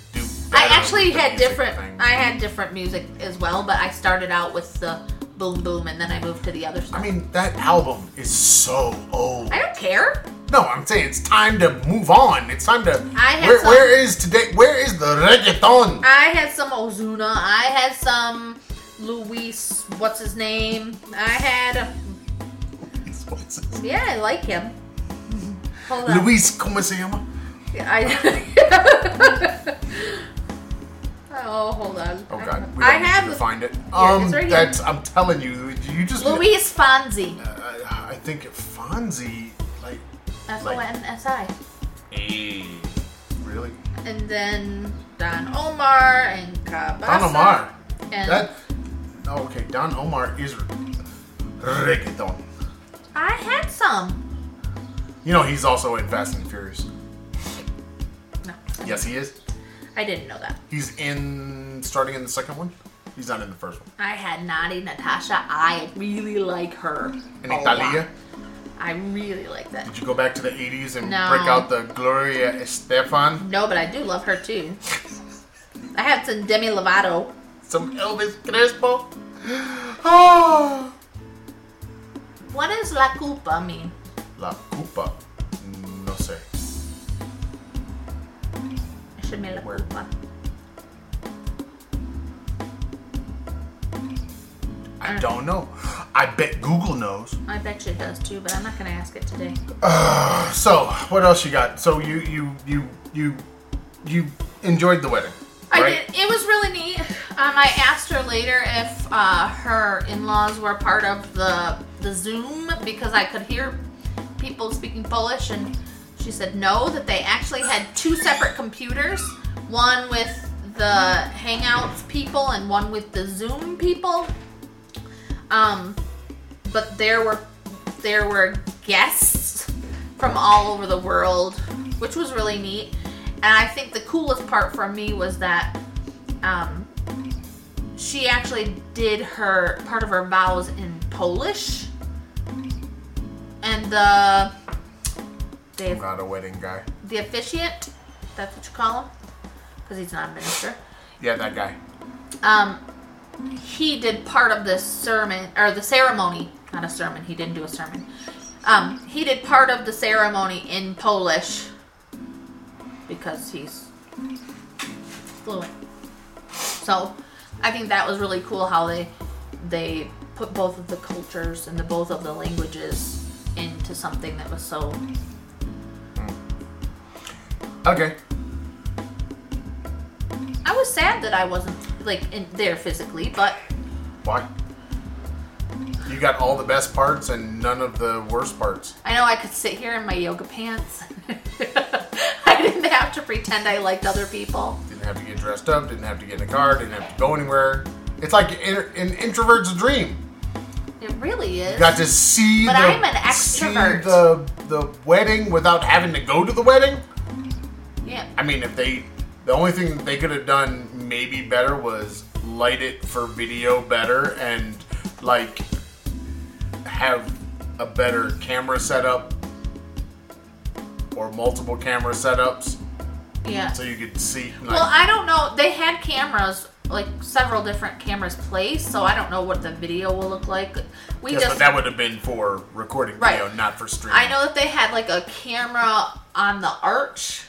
I actually had different. thing. I had different music as well, but I started out with the boom boom, and then I moved to the other stuff. I mean, that album is so old. I don't care. No, I'm saying it's time to move on. It's time to. I had where, some- where is today? Where is the reggaeton? I had some Ozuna. I had some Luis. What's his name? I had. Yeah, I like him. Hold on. Luis, ¿cómo se llama? I. oh, hold on. Oh God, we don't I need have you to the- find it. it's Um, right here. that's. I'm telling you, you just. Luis Fonsi. Uh, I think Fonsi, like, F O N S I. hey, really? And then Don Omar and Cabasa. Don Omar. And That. oh, Okay, Don Omar is reggaeton. I had some. You know he's also in Fast and Furious. No, Yes, he is. I didn't know that. He's in starting in the second one. He's not in the first one. I had Natti Natasha. I really like her. A Italia. lot. I really like that. Did you go back to the 80s and No. break out the Gloria Estefan? No, but I do love her too. I had some Demi Lovato. Some Elvis Crespo? Oh. What does La Culpa mean? La Cupa. Should me La Where? Culpa. I don't know. I bet Google knows. I bet you it does too, but I'm not gonna ask it today. So, what else you got? So you you you you you enjoyed the wedding, I did. It was really neat. Um, I asked her later if uh, her in-laws were part of the the Zoom because I could hear people speaking Polish, and she said no. That they actually had two separate computers, one with the Hangouts people and one with the Zoom people. Um, but there were there were guests from all over the world, which was really neat. And I think the coolest part for me was that um, she actually did her part of her vows in Polish, and the I'm not a wedding guy. the officiant, that's what you call him, because he's not a minister. Yeah, that guy. Um, he did part of the sermon or the ceremony, not a sermon. He didn't do a sermon. Um, he did part of the ceremony in Polish because he's fluent. So I think that was really cool how they they put both of the cultures and the both of the languages into something that was so Okay. I was sad that I wasn't like in there physically, but Why? You got all the best parts and none of the worst parts. I know I could sit here in my yoga pants. I didn't have to pretend I liked other people. Didn't have to get dressed up. Didn't have to get in a car. Didn't have to go anywhere. It's like an introvert's dream. It really is. You got to see But the I'm an see the the wedding without having to go to the wedding. Yeah. I mean, if they, the only thing they could have done maybe better was light it for video better and like have a better camera setup or multiple camera setups Yeah. so you could see. Like, Well, I don't know. They had cameras, like several different cameras placed, so I don't know what the video will look like. We yes, just but that would have been for recording Right. video, not for streaming. I know that they had like a camera on the arch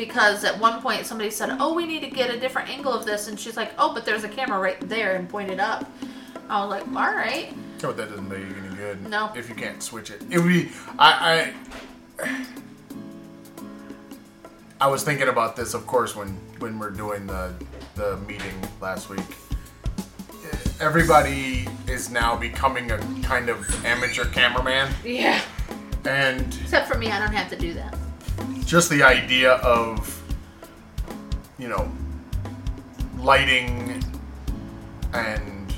because at one point somebody said, "Oh, we need to get a different angle of this," and she's like, "Oh, but there's a camera right there," and pointed up. I was like, "All right." But that doesn't do you any good. No. If you can't switch it, it would be. I. I I was thinking about this, of course, when when we're doing the the meeting last week. Everybody is now becoming a kind of amateur cameraman, Yeah. and Except for me, I don't have to do that. Just the idea of you know lighting and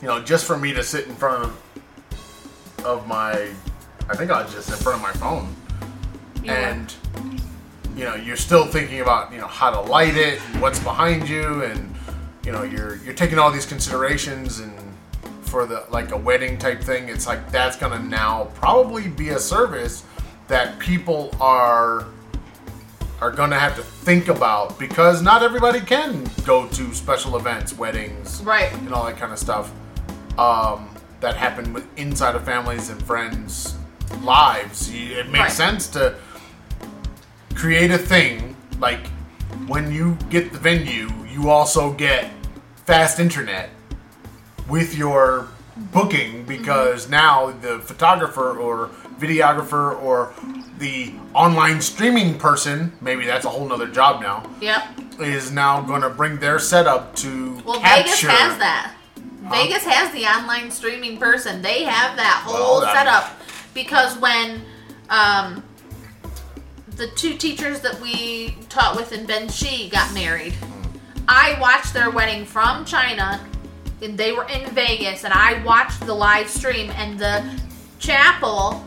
you know just for me to sit in front of of my I think I was just in front of my phone. You and you know you're still thinking about you know how to light it and what's behind you and you know you're you're taking all these considerations and for the like a wedding type thing it's like that's gonna now probably be a service that people are are gonna have to think about because not everybody can go to special events weddings Right. and all that kind of stuff um, that happen with inside of families and friends lives it makes Right. sense to create a thing like when you get the venue you also get fast internet with your booking because now the photographer or videographer or the online streaming person maybe that's a whole nother job now Yep. is now going to bring their setup to Well, capture Vegas has that. Vegas has the online streaming person. They have that Well, whole that- setup because when um, the two teachers that we taught with in Benxi got married, I watched their wedding from China. And they were in Vegas, and I watched the live stream, and the chapel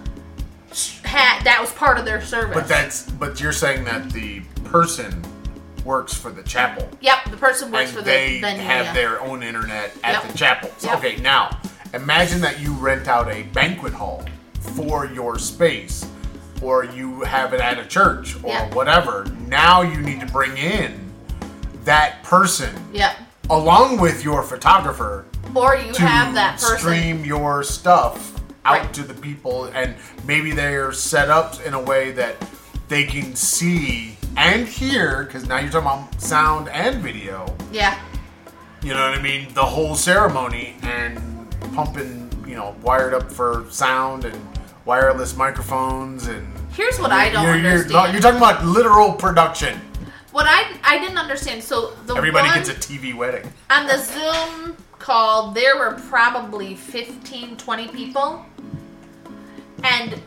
had that was part of their service. But that's but you're saying that the person works for the chapel. yep, the person works and for they the venue. have yeah. their own internet at Yep. the chapel. Yep. Okay, now imagine that you rent out a banquet hall for your space, or you have it at a church or Yeah. whatever. Now you need to bring in that person Yep. along with your photographer Or you to have that person. stream your stuff out Right. to the people and maybe they're set up in a way that they can see and hear because now you're talking about sound and video Yeah. you know what i mean the whole ceremony and pumping you know wired up for sound and wireless microphones and Here's what I don't you're, you're, understand. you're talking about literal production what I I didn't understand. So the everybody gets a tv wedding on the Zoom call, there were probably 15, 20 people, and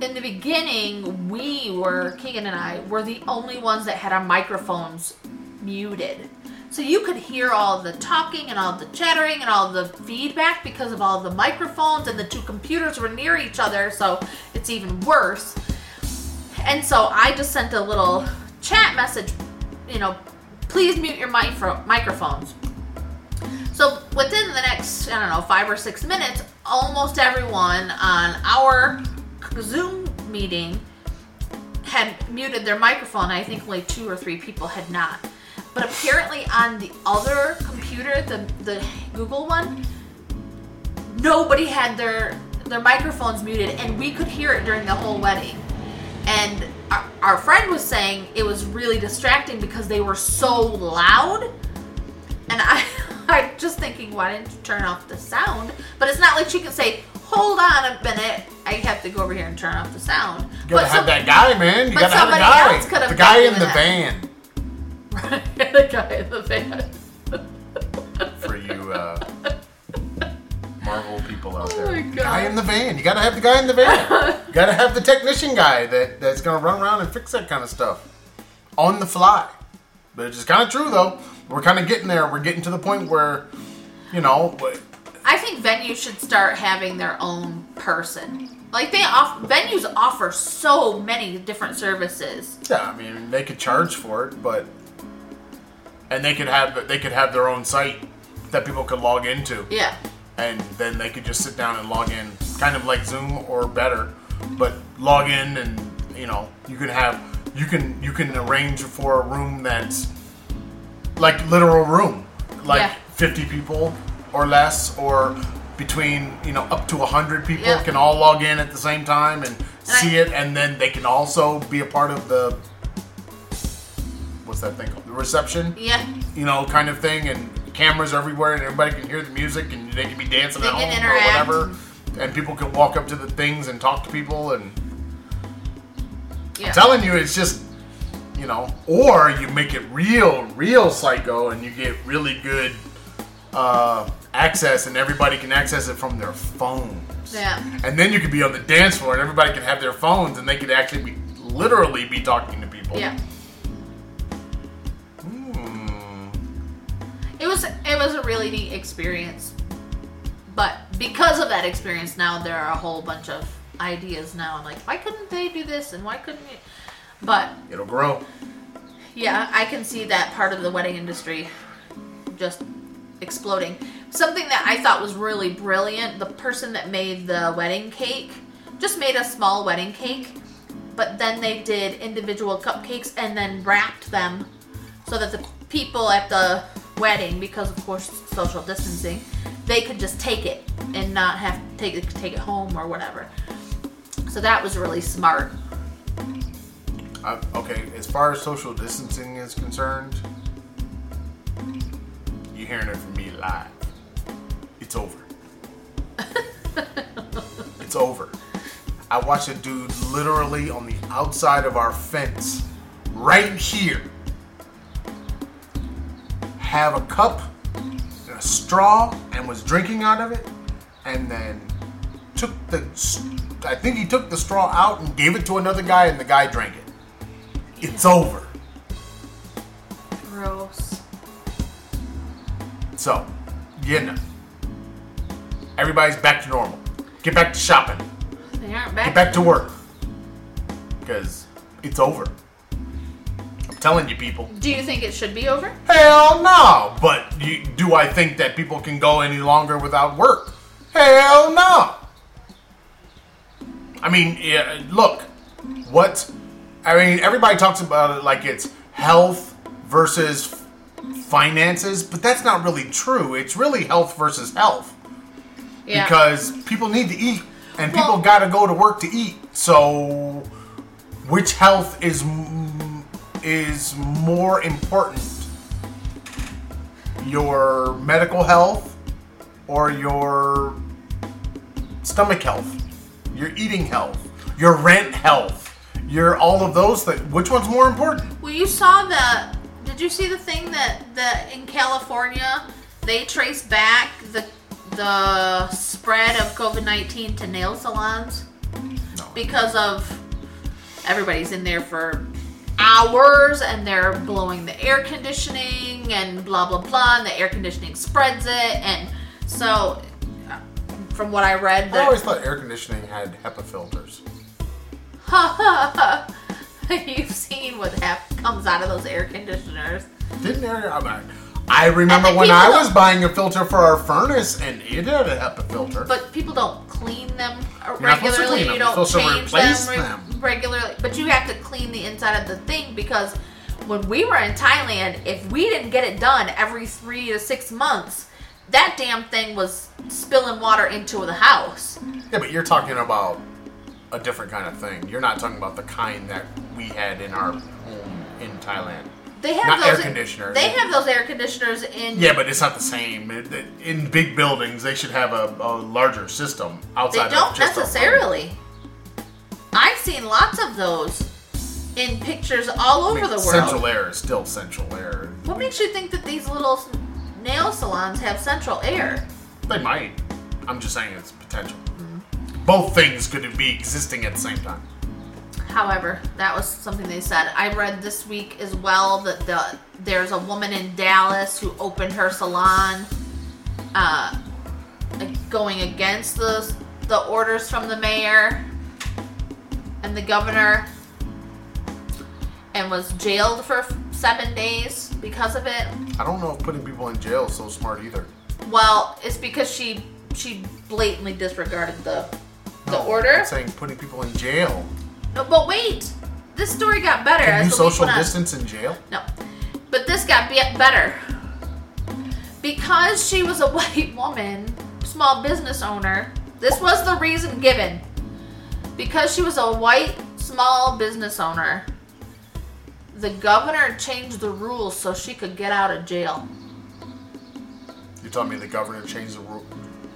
in the beginning, we were Keegan and I were the only ones that had our microphones muted. So you could hear all the talking and all the chattering and all the feedback because of all the microphones and the two computers were near each other, so it's even worse. And so I just sent a little chat message, you know, please mute your micro- microphones. So within the next, I don't know, five or six minutes, almost everyone on our Zoom meeting had muted their microphone. I think only two or three people had not. But apparently on the other computer, the the Google one, nobody had their their microphones muted, and we could hear it during the whole wedding. And our, our friend was saying it was really distracting because they were so loud. And I, I'm just thinking, why didn't you turn off the sound? But it's not like she could say, "Hold on a minute, I have to go over here and turn off the sound." you gotta but have some- that guy man you but gotta have a somebody guy else could have the guy in the that. van the guy in the van. for you uh, Marvel people out Oh there. my God. Guy in the van. You gotta have the guy in the van. you gotta have the technician guy that, that's gonna run around and fix that kind of stuff on the fly. But it's just kind of true though. We're kind of getting there. We're getting to the point where, you know, I think venues should start having their own person. Like they off venues offer so many different services. yeah. I mean, they could charge for it, but and they could have they could have their own site that people could log into. Yeah. and then they could just sit down and log in, kind of like Zoom or better, but log in and you know you can have you can you can arrange for a room that's like literal room, like Yeah. 50 people or less, or between you know up to 100 people can all log in at the same time and, see I- it, and then they can also be a part of the what's that thing called the reception Yeah. you know, kind of thing, and cameras everywhere, and everybody can hear the music, and they can be dancing They at home interact. or whatever, and people can walk up to the things and talk to people, and Yeah. I'm telling you, it's just, you know, or you make it real, real psycho, and you get really good uh, access, and everybody can access it from their phones. Yeah. And then you could be on the dance floor, and everybody can have their phones, and they could actually be literally be talking to people. Yeah. Hmm. It was it was a really neat experience. But because of that experience now there are a whole bunch of ideas now. I'm like, why couldn't they do this and why couldn't you but It'll grow. yeah, I can see that part of the wedding industry just exploding. Something that I thought was really brilliant, the person that made the wedding cake just made a small wedding cake, but then they did individual cupcakes and then wrapped them so that the people at the wedding, because of course social distancing, they could just take it and not have to take it take it home or whatever. So that was really smart. Uh, okay, as far as social distancing is concerned, you're hearing it from me live. It's over. it's over. I watched a dude literally on the outside of our fence, right here, have a cup and a straw and was drinking out of it, and then took the. I think he took the straw out and gave it to another guy, and the guy drank it. It's over. Gross. So, you know, everybody's back to normal. Get back to shopping. They aren't back. Get back to work. Because it's over. I'm telling you, people. Do you think it should be over? Hell no! But you, do I think that people can go any longer without work? Hell no! I mean, yeah, look, what? I mean, everybody talks about it like it's health versus finances, but that's not really true. It's really health versus health Yeah. because people need to eat and people Well- got to go to work to eat. So, which health is is more important? Your medical health or your stomach health, your eating health, your rent health, your all of those things. Which one's more important? well, you saw the. Did you see the thing that that in California they traced back the the spread of COVID nineteen to nail salons No. because of everybody's in there for hours and they're blowing the air conditioning and blah blah blah and the air conditioning spreads it and so from what I read I always thought air conditioning had HEPA filters. You've seen what hap- comes out of those air conditioners. Didn't there? I remember when I was buying a filter for our furnace, and it had a HEPA filter. But people don't clean them uh, You're not supposed to regularly. clean You them. don't You're supposed to change them, them. regularly. But you have to clean the inside of the thing because when we were in Thailand, if we didn't get it done every three to six months, that damn thing was spilling water into the house. yeah, but you're talking about a different kind of thing. You're not talking about the kind that we had in our home in Thailand. They have Not those air conditioners. They have those air conditioners in. Yeah, but it's not the same. It- it- In big buildings, they should have a, a larger system outside. They don't necessarily. I've seen lots of those in pictures all I over mean, the world. Central air is still central air. What makes you think that these little nail salons have central air? They might. I'm just saying it's potential. Both things could be existing at the same time. However, that was something they said. I read this week as well that the there's a woman in Dallas who opened her salon, uh, going against the the orders from the mayor and the governor, and was jailed for seven days because of it. I don't know if putting people in jail is so smart either. Well, it's because she she blatantly disregarded the the order. I'm saying putting people in jail. No, but wait, this story got better. Can you social distance in jail? No, but this got be- better because she was a white woman, small business owner. This was the reason given. Because she was a white small business owner, the governor changed the rules so she could get out of jail. You told me the governor changed the rule,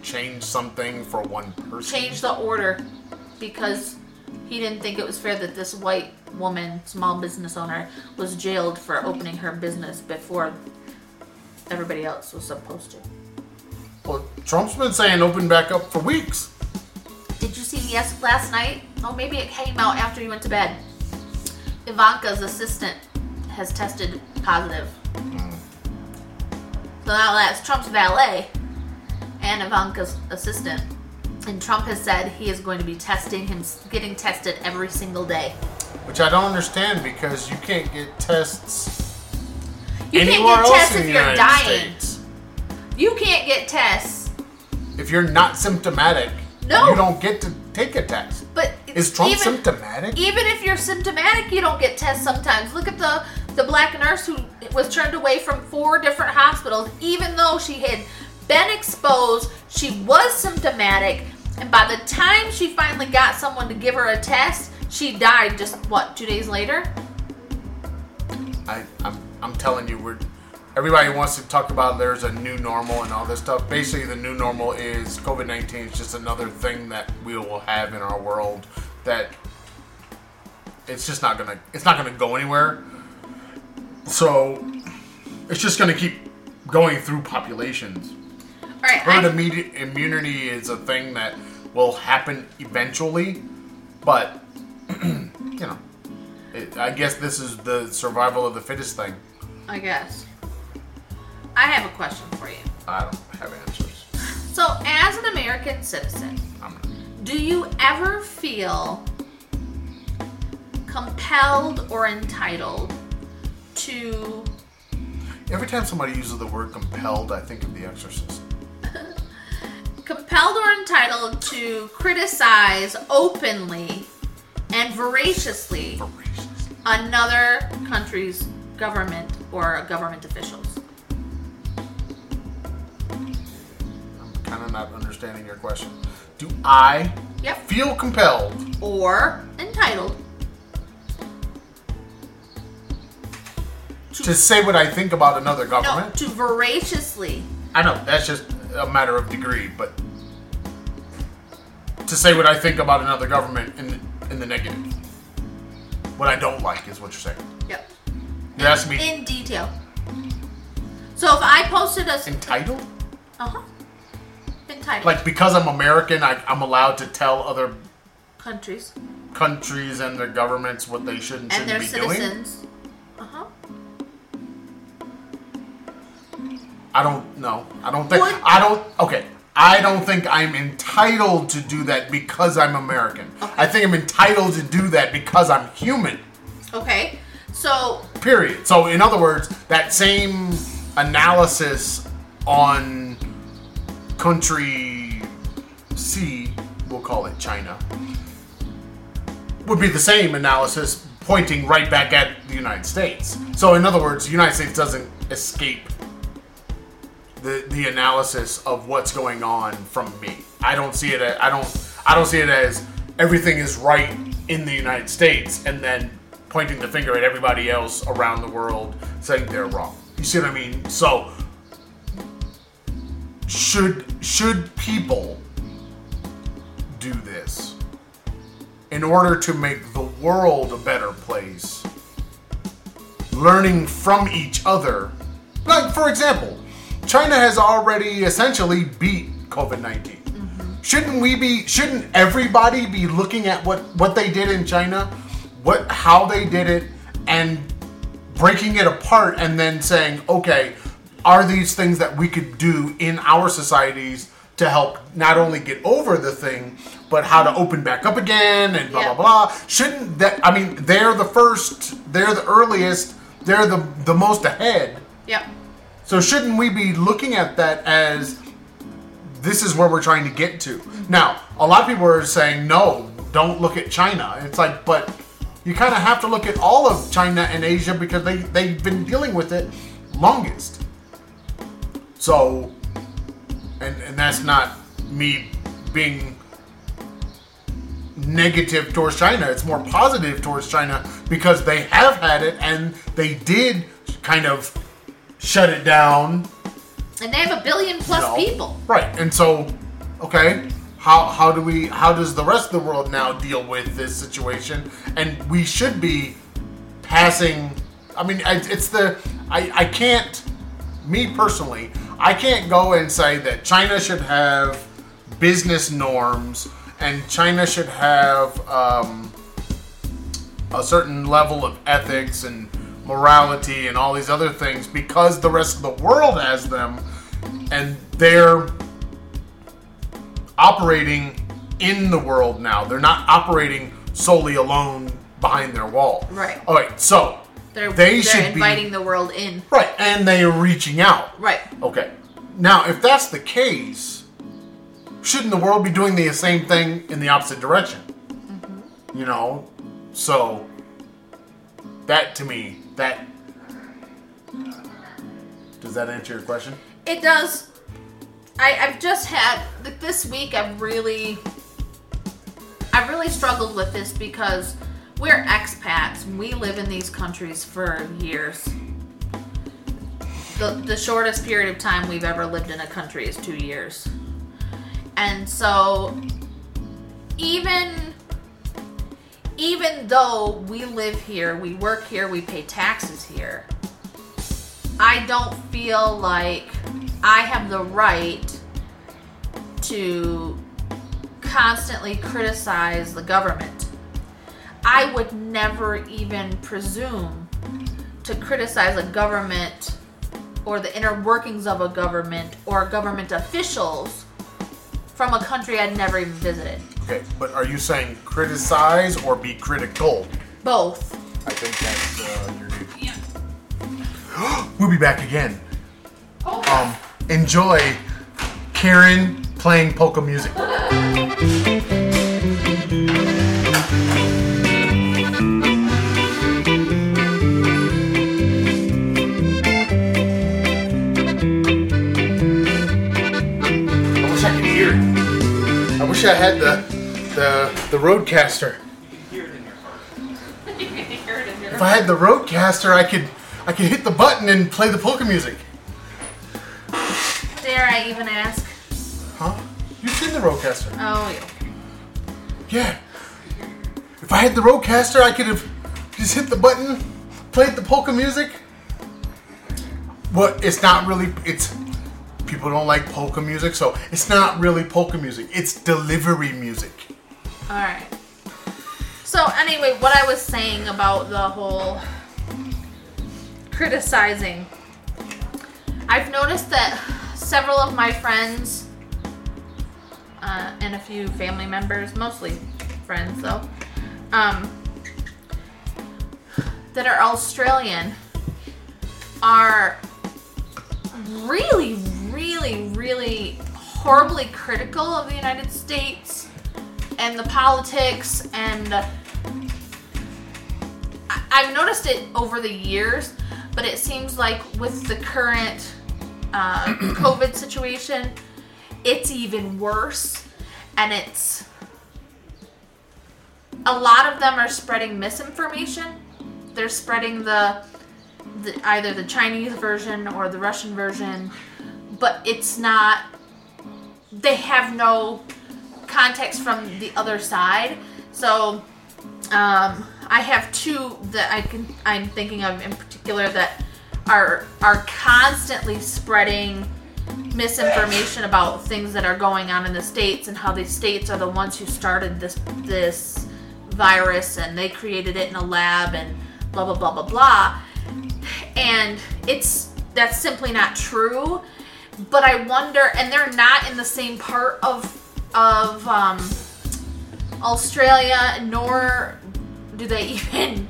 changed something for one person. Change the order because he didn't think it was fair that this white woman, small business owner, was jailed for opening her business before everybody else was supposed to. Well, Trump's been saying open back up for weeks. Did you see the yes last night? Oh, maybe it came out after you went to bed. Ivanka's assistant has tested positive. Hmm. So now that's Trump's valet and Ivanka's assistant. And Trump has said he is going to be testing him, getting tested every single day. Which I don't understand because you can't get tests You anywhere can't get else tests in if the you're United dying. States. You can't get tests, If you're not symptomatic, No. you don't get to take a test. but Is Trump even, symptomatic? Even if you're symptomatic, you don't get tests sometimes. Look at the the black nurse who was turned away from four different hospitals, even though she had been exposed, she was symptomatic, and by the time she finally got someone to give her a test, she died just what two days later. I, I'm, I'm telling you, we're everybody wants to talk about there's a new normal and all this stuff. Basically, the new normal is COVID 19 is just another thing that we will have in our world that it's just not gonna it's not gonna go anywhere. So it's just gonna keep going through populations. Right, Herd I, immu- immunity is a thing that will happen eventually, but you know, it, I guess this is the survival of the fittest thing. I guess. I have a question for you. I don't have answers. So, as an American citizen. Do you ever feel compelled or entitled to Every time somebody uses the word compelled, I think of The Exorcist. Compelled or entitled to criticize openly and voraciously another country's government or government officials? I'm kind of not understanding your question. Do I Yep. feel compelled Or entitled to say what I think about another government? no, government? to voraciously I know that's just a matter of degree, but to say what I think about another government in the, in the negative, what I don't like is what you're saying. Yep. You're asking me In detail. So if I posted a entitled? uh-huh. Entitled. Like because I'm American, I, I'm allowed to tell other countries countries and their governments what they should and and shouldn't their be doing. citizens. Uh huh. I don't know. I don't think. Would- I don't. Okay. I don't think I'm entitled to do that because I'm American. Okay. I think I'm entitled to do that because I'm human. Okay. So Period. So, in other words, that same analysis on country C, we'll call it China, would be the same analysis pointing right back at the United States. So, in other words, the United States doesn't escape the the analysis of what's going on from me. I don't see it. As, I don't. I don't see it as everything is right in the United States, and then pointing the finger at everybody else around the world, saying they're wrong. You see what I mean? So, should should people do this in order to make the world a better place? Learning from each other, like for example, China has already essentially beat COVID 19. Mm-hmm. Shouldn't we be? Shouldn't everybody be looking at what what they did in China, what how they did it, and breaking it apart, and then saying, okay, are these things that we could do in our societies to help not only get over the thing, but how to open back up again and blah Yeah. blah blah. Shouldn't that? I mean, they're the first, they're the earliest, they're the the most ahead. yep. So shouldn't we be looking at that as this is where we're trying to get to? Now, a lot of people are saying no, don't look at China. It's like, but you kind of have to look at all of China and Asia because they they've been dealing with it longest. So, and and that's not me being negative towards China. It's more positive towards China because they have had it and they did kind of shut it down. And they have a billion plus you know. people. Right. And so, okay, how how do we how does the rest of the world now deal with this situation? And we should be passing. I mean, it's the I I can't. Me personally, I can't go and say that China should have business norms and China should have um, a certain level of ethics and morality and all these other things because the rest of the world has them and they're operating in the world now. They're not operating solely alone behind their wall. Right. All right. So They're, they they're should inviting be the world in. right, and they are reaching out. Right. Okay. Now, if that's the case, shouldn't the world be doing the same thing in the opposite direction? Mm-hmm. You know, so that to me, that does that answer your question? It does. I, I've just had like this week. I've really, I've really struggled with this because we're expats. We live in these countries for years. The the shortest period of time we've ever lived in a country is two years, and so even even though we live here, we work here, we pay taxes here. I don't feel like I have the right to constantly criticize the government. I would never even presume to criticize a government or the inner workings of a government or government officials from a country I'd never even visited. Okay, but are you saying criticize or be critical? Both. I think that's uh, your duty. Yeah. We'll be back again. Um, enjoy Karen playing polka music. I wish I could hear. I wish I had the the the RodeCaster. If I had the RodeCaster, I could I could hit the button and play the polka music. Dare I even ask? Huh? You've seen the RodeCaster? Oh, yeah. Yeah. If I had the RodeCaster, I could have just hit the button, played the polka music. But it's not really. It's people don't like polka music, so it's not really polka music. It's delivery music. All right. So anyway, what I was saying about the whole criticizing, I've noticed that several of my friends uh, and a few family members, mostly friends though, um, that are Australian, are really, really, really horribly critical of the United States and the politics and I've noticed it over the years, but it seems like with the current uh, COVID situation, it's even worse, and it's a lot of them are spreading misinformation. They're spreading the, the either the Chinese version or the Russian version, but it's not. They have no context from the other side. So um, I have two that I can I'm thinking of in particular that are are constantly spreading misinformation about things that are going on in the states and how the states are the ones who started this this virus and they created it in a lab and blah blah blah blah blah and it's that's simply not true but i wonder and they're not in the same part of of um, australia nor do they even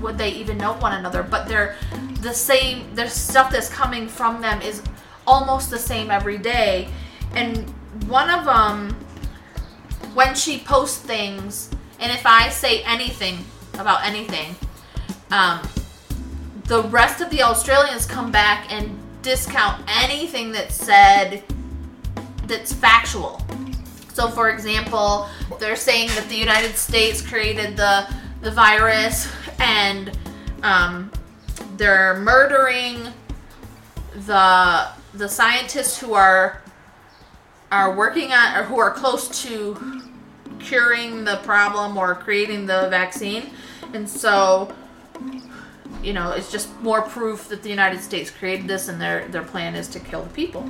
would they even know one another but they're the same there's stuff that's coming from them is almost the same every day. And one of them when she posts things and if i say anything about anything um, the rest of the australians come back and discount anything that's said that's factual so, for example, they're saying that the United States created the the virus, and um, they're murdering the the scientists who are are working on or who are close to curing the problem or creating the vaccine. And so you know, it's just more proof that the United States created this and their their plan is to kill the people.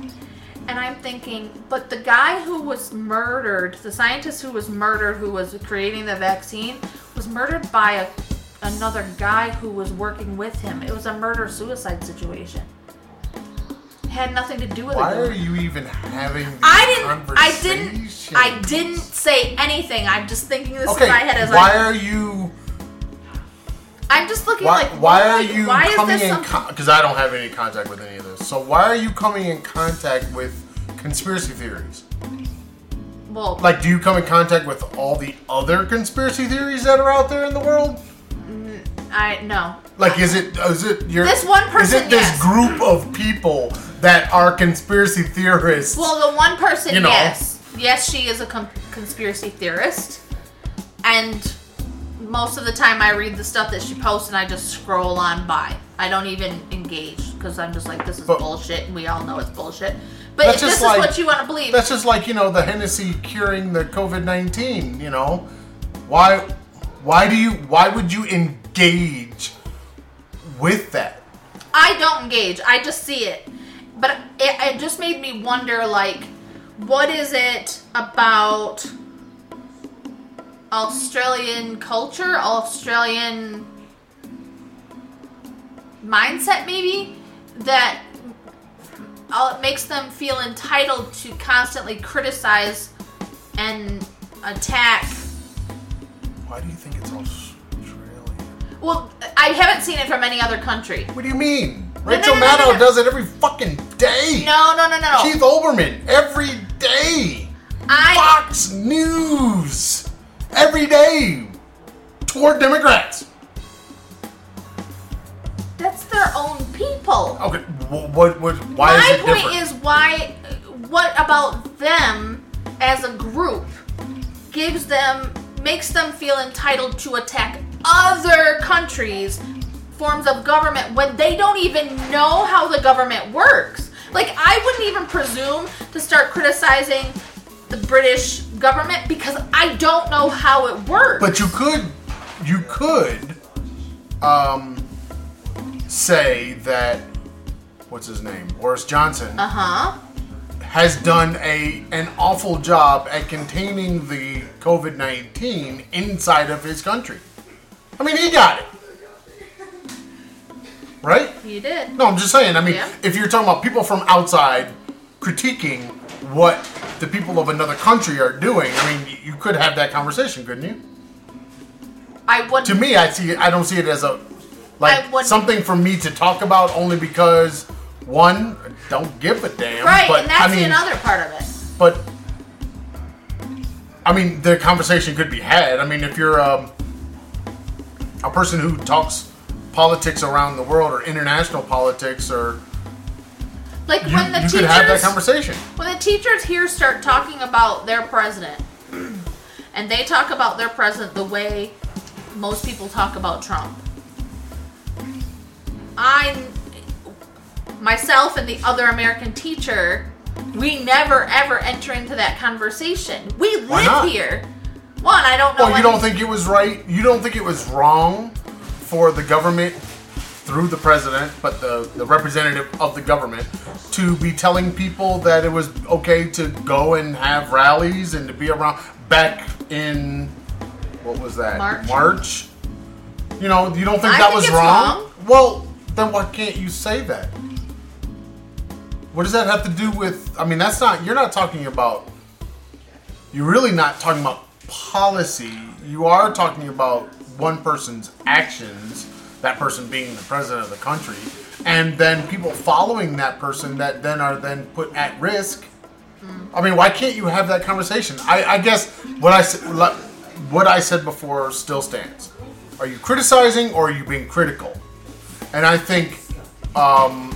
And I'm thinking, but the guy who was murdered, the scientist who was murdered, who was creating the vaccine, was murdered by a, another guy who was working with him. It was a murder suicide situation. Had nothing to do with Why it. Why are you even having these I didn't. I didn't. I didn't say anything. I'm just thinking this Okay, in my head as why I. are you? I'm just looking Why, like. why are you why coming in? Because I don't have any contact with any of this. So why are you coming in contact with conspiracy theories? well, Like, do you come in contact with all the other conspiracy theories that are out there in the world? Mm, I no. Like, is it is it your This one person? Is it this yes. group of people that are conspiracy theorists? Well, the one person, You know. yes, yes, she is a com- conspiracy theorist, and most of the time I read the stuff that she posts and I just scroll on by. I don't even engage because I'm just like, this is But- bullshit, and we all know it's bullshit. But That's if this just is like- what you want to believe, That's just like you know the Hennessy curing the COVID nineteen. You know, why why do you why would you engage with that? I don't engage. I just see it. But it, it just made me wonder like, what is it about Australian culture, Australian mindset, maybe, that uh, it makes them feel entitled to constantly criticize and attack Why do you think it's Australia? well, I haven't seen it from any other country. What do you mean? no, Rachel no, no, Maddow does it every fucking day. No, no, no, no, no. Keith Olbermann every day. I Fox News every day toward Democrats. that's their own people. Okay, wh- what what why My is it different? My point is why what about them as a group gives them makes them feel entitled to attack other countries forms of government when they don't even know how the government works. Like I wouldn't even presume to start criticizing the British government because I don't know how it works. But you could, you could, um, say that what's his name, Boris Johnson, uh-huh. has done a an awful job at containing the COVID nineteen inside of his country. I mean, he got it, right? You did. No, I'm just saying. I mean, Yeah. if you're talking about people from outside critiquing what the people of another country are doing, I mean, you could have that conversation, couldn't you? I would to me, I see. I don't see it as a like something for me to talk about only because one don't give a damn. Right, but and that's I mean, another part of it. but I mean, the conversation could be had. I mean, if you're um, a person who talks politics around the world or international politics, or Like you, when the you teachers could have that conversation. when the teachers here start talking about their president and they talk about their president the way most people talk about Trump. I myself and the other American teacher, we never ever enter into that conversation. We live here. One, I don't know. Well, you don't think it was right? You don't think it was wrong for the government, through the president, but the, the representative of the government, to be telling people that it was okay to go and have rallies and to be around back in what was that? March. March. You know, you don't think I that think was wrong? wrong. Well, then why can't you say that? What does that have to do with? I mean, that's not. You're not talking about you're really not talking about policy. You are talking about one person's actions, that person being the president of the country, and then people following that person that then are then put at risk. I mean, why can't you have that conversation? I, I guess what I said, what I said before still stands. Are you criticizing or are you being critical? And I think um,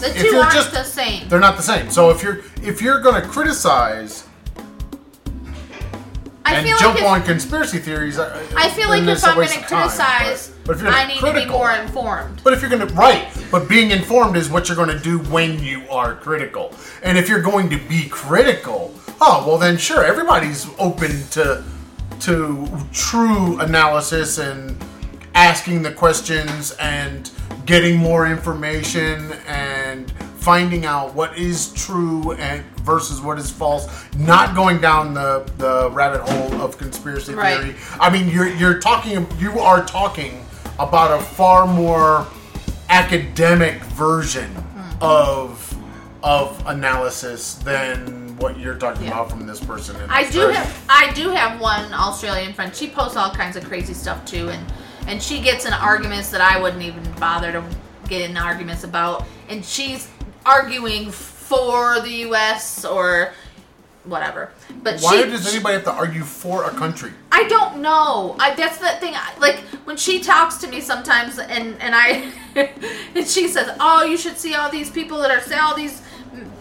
the if you're aren't just- the same. they're not the same. So if you're if you're going to criticize I and feel jump like if, on conspiracy theories. I I feel like if I'm going to criticize, but, if you're I need to be critical- more informed. But if you're going to right, but being informed is what you're going to do when you are critical. And if you're going to be critical, oh well then sure everybody's open to to true analysis and asking the questions and getting more information and finding out what is true and versus what is false not going down the, the rabbit hole of conspiracy Right. theory i mean you're you're talking you are talking about a far more academic version hmm. of of analysis than what you're talking Yeah. about from this person in I do have I do have one Australian friend. She posts all kinds of crazy stuff too, and and she gets in arguments that I wouldn't even bother to get in arguments about, and she's arguing for the U.S. or whatever. But Why she, does anybody have to argue for a country? I don't know. I that's the thing. I, like when she talks to me sometimes, and and I and she says, "Oh, you should see all these people that are saying all these."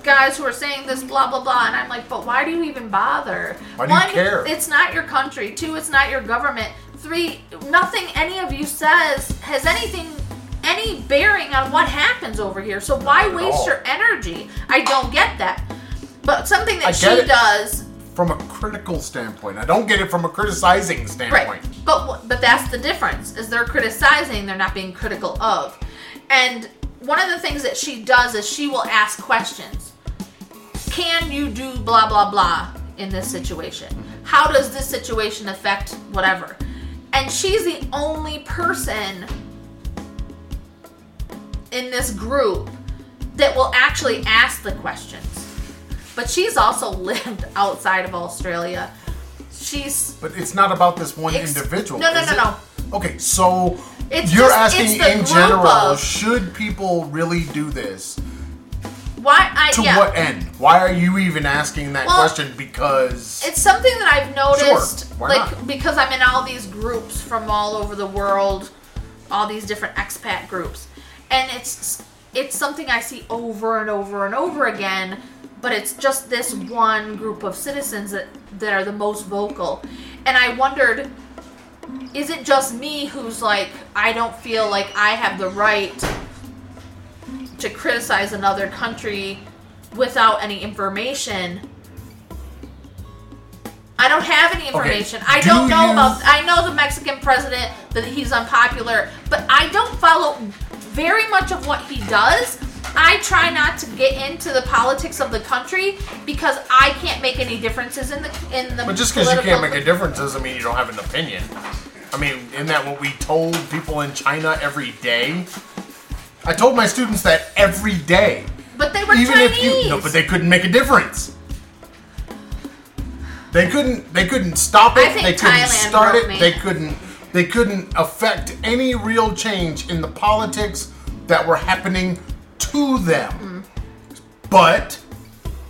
guys who are saying this blah blah blah and i'm like but why do you even bother Why do you care? it's not your country two it's not your government three nothing any of you says has anything any bearing on what happens over here so why waste all. your energy i don't get that but something that she does From a critical standpoint, I don't get it from a criticizing standpoint. Right. But but that's the difference. Is they're criticizing, they're not being critical of. And one of the things that she does is she will ask questions. Can you do blah blah blah in this situation? Mm-hmm. How does this situation affect whatever? And she's the only person in this group that will actually ask the questions. But she's also lived outside of Australia. She's But it's not about this one Ex- individual. No, no, no, it? no. Okay, so It's you're just- asking in general, of- should people really do this? Why I To yeah. what end? Why are you even asking that Well, question? Because It's something that I've noticed, Sure, why like not? because I'm in all these groups from all over the world, all these different expat groups, and it's it's something I see over and over and over again. But it's just this one group of citizens that that are the most vocal, and I wondered, is it just me who's like I don't feel like I have the right to criticize another country without any information? I don't have any information. I do don't know you- about. I know the Mexican president that he's unpopular, but I don't follow very much of what he does. I try not to get into the politics of the country because I can't make any differences in the in the. But just because you can't make a difference doesn't mean you don't have an opinion. I mean, isn't that what we told people in China every day? I told my students that every day. But they were Even Chinese. if you no, but they couldn't make a difference. They couldn't. They couldn't stop it. They couldn't Thailand start it. me. They couldn't. They couldn't affect any real change in the politics that were happening to them. But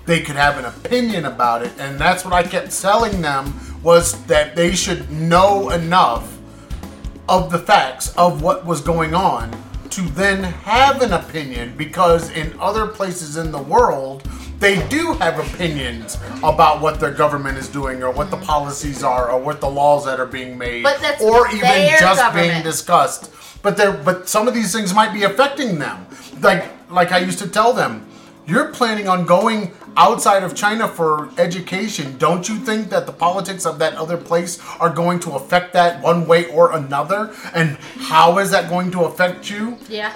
they could have an opinion about it, and that's what I kept telling them was that they should know enough of the facts of what was going on to then have an opinion because in other places in the world they do have opinions about what their government is doing or what the policies are or what the laws that are being made But that's or even just being discussed but they but some of these things might be affecting them like like I used to tell them you're planning on going outside of China for education. Don't you think that the politics of that other place are going to affect that one way or another? And how is that going to affect you? Yeah.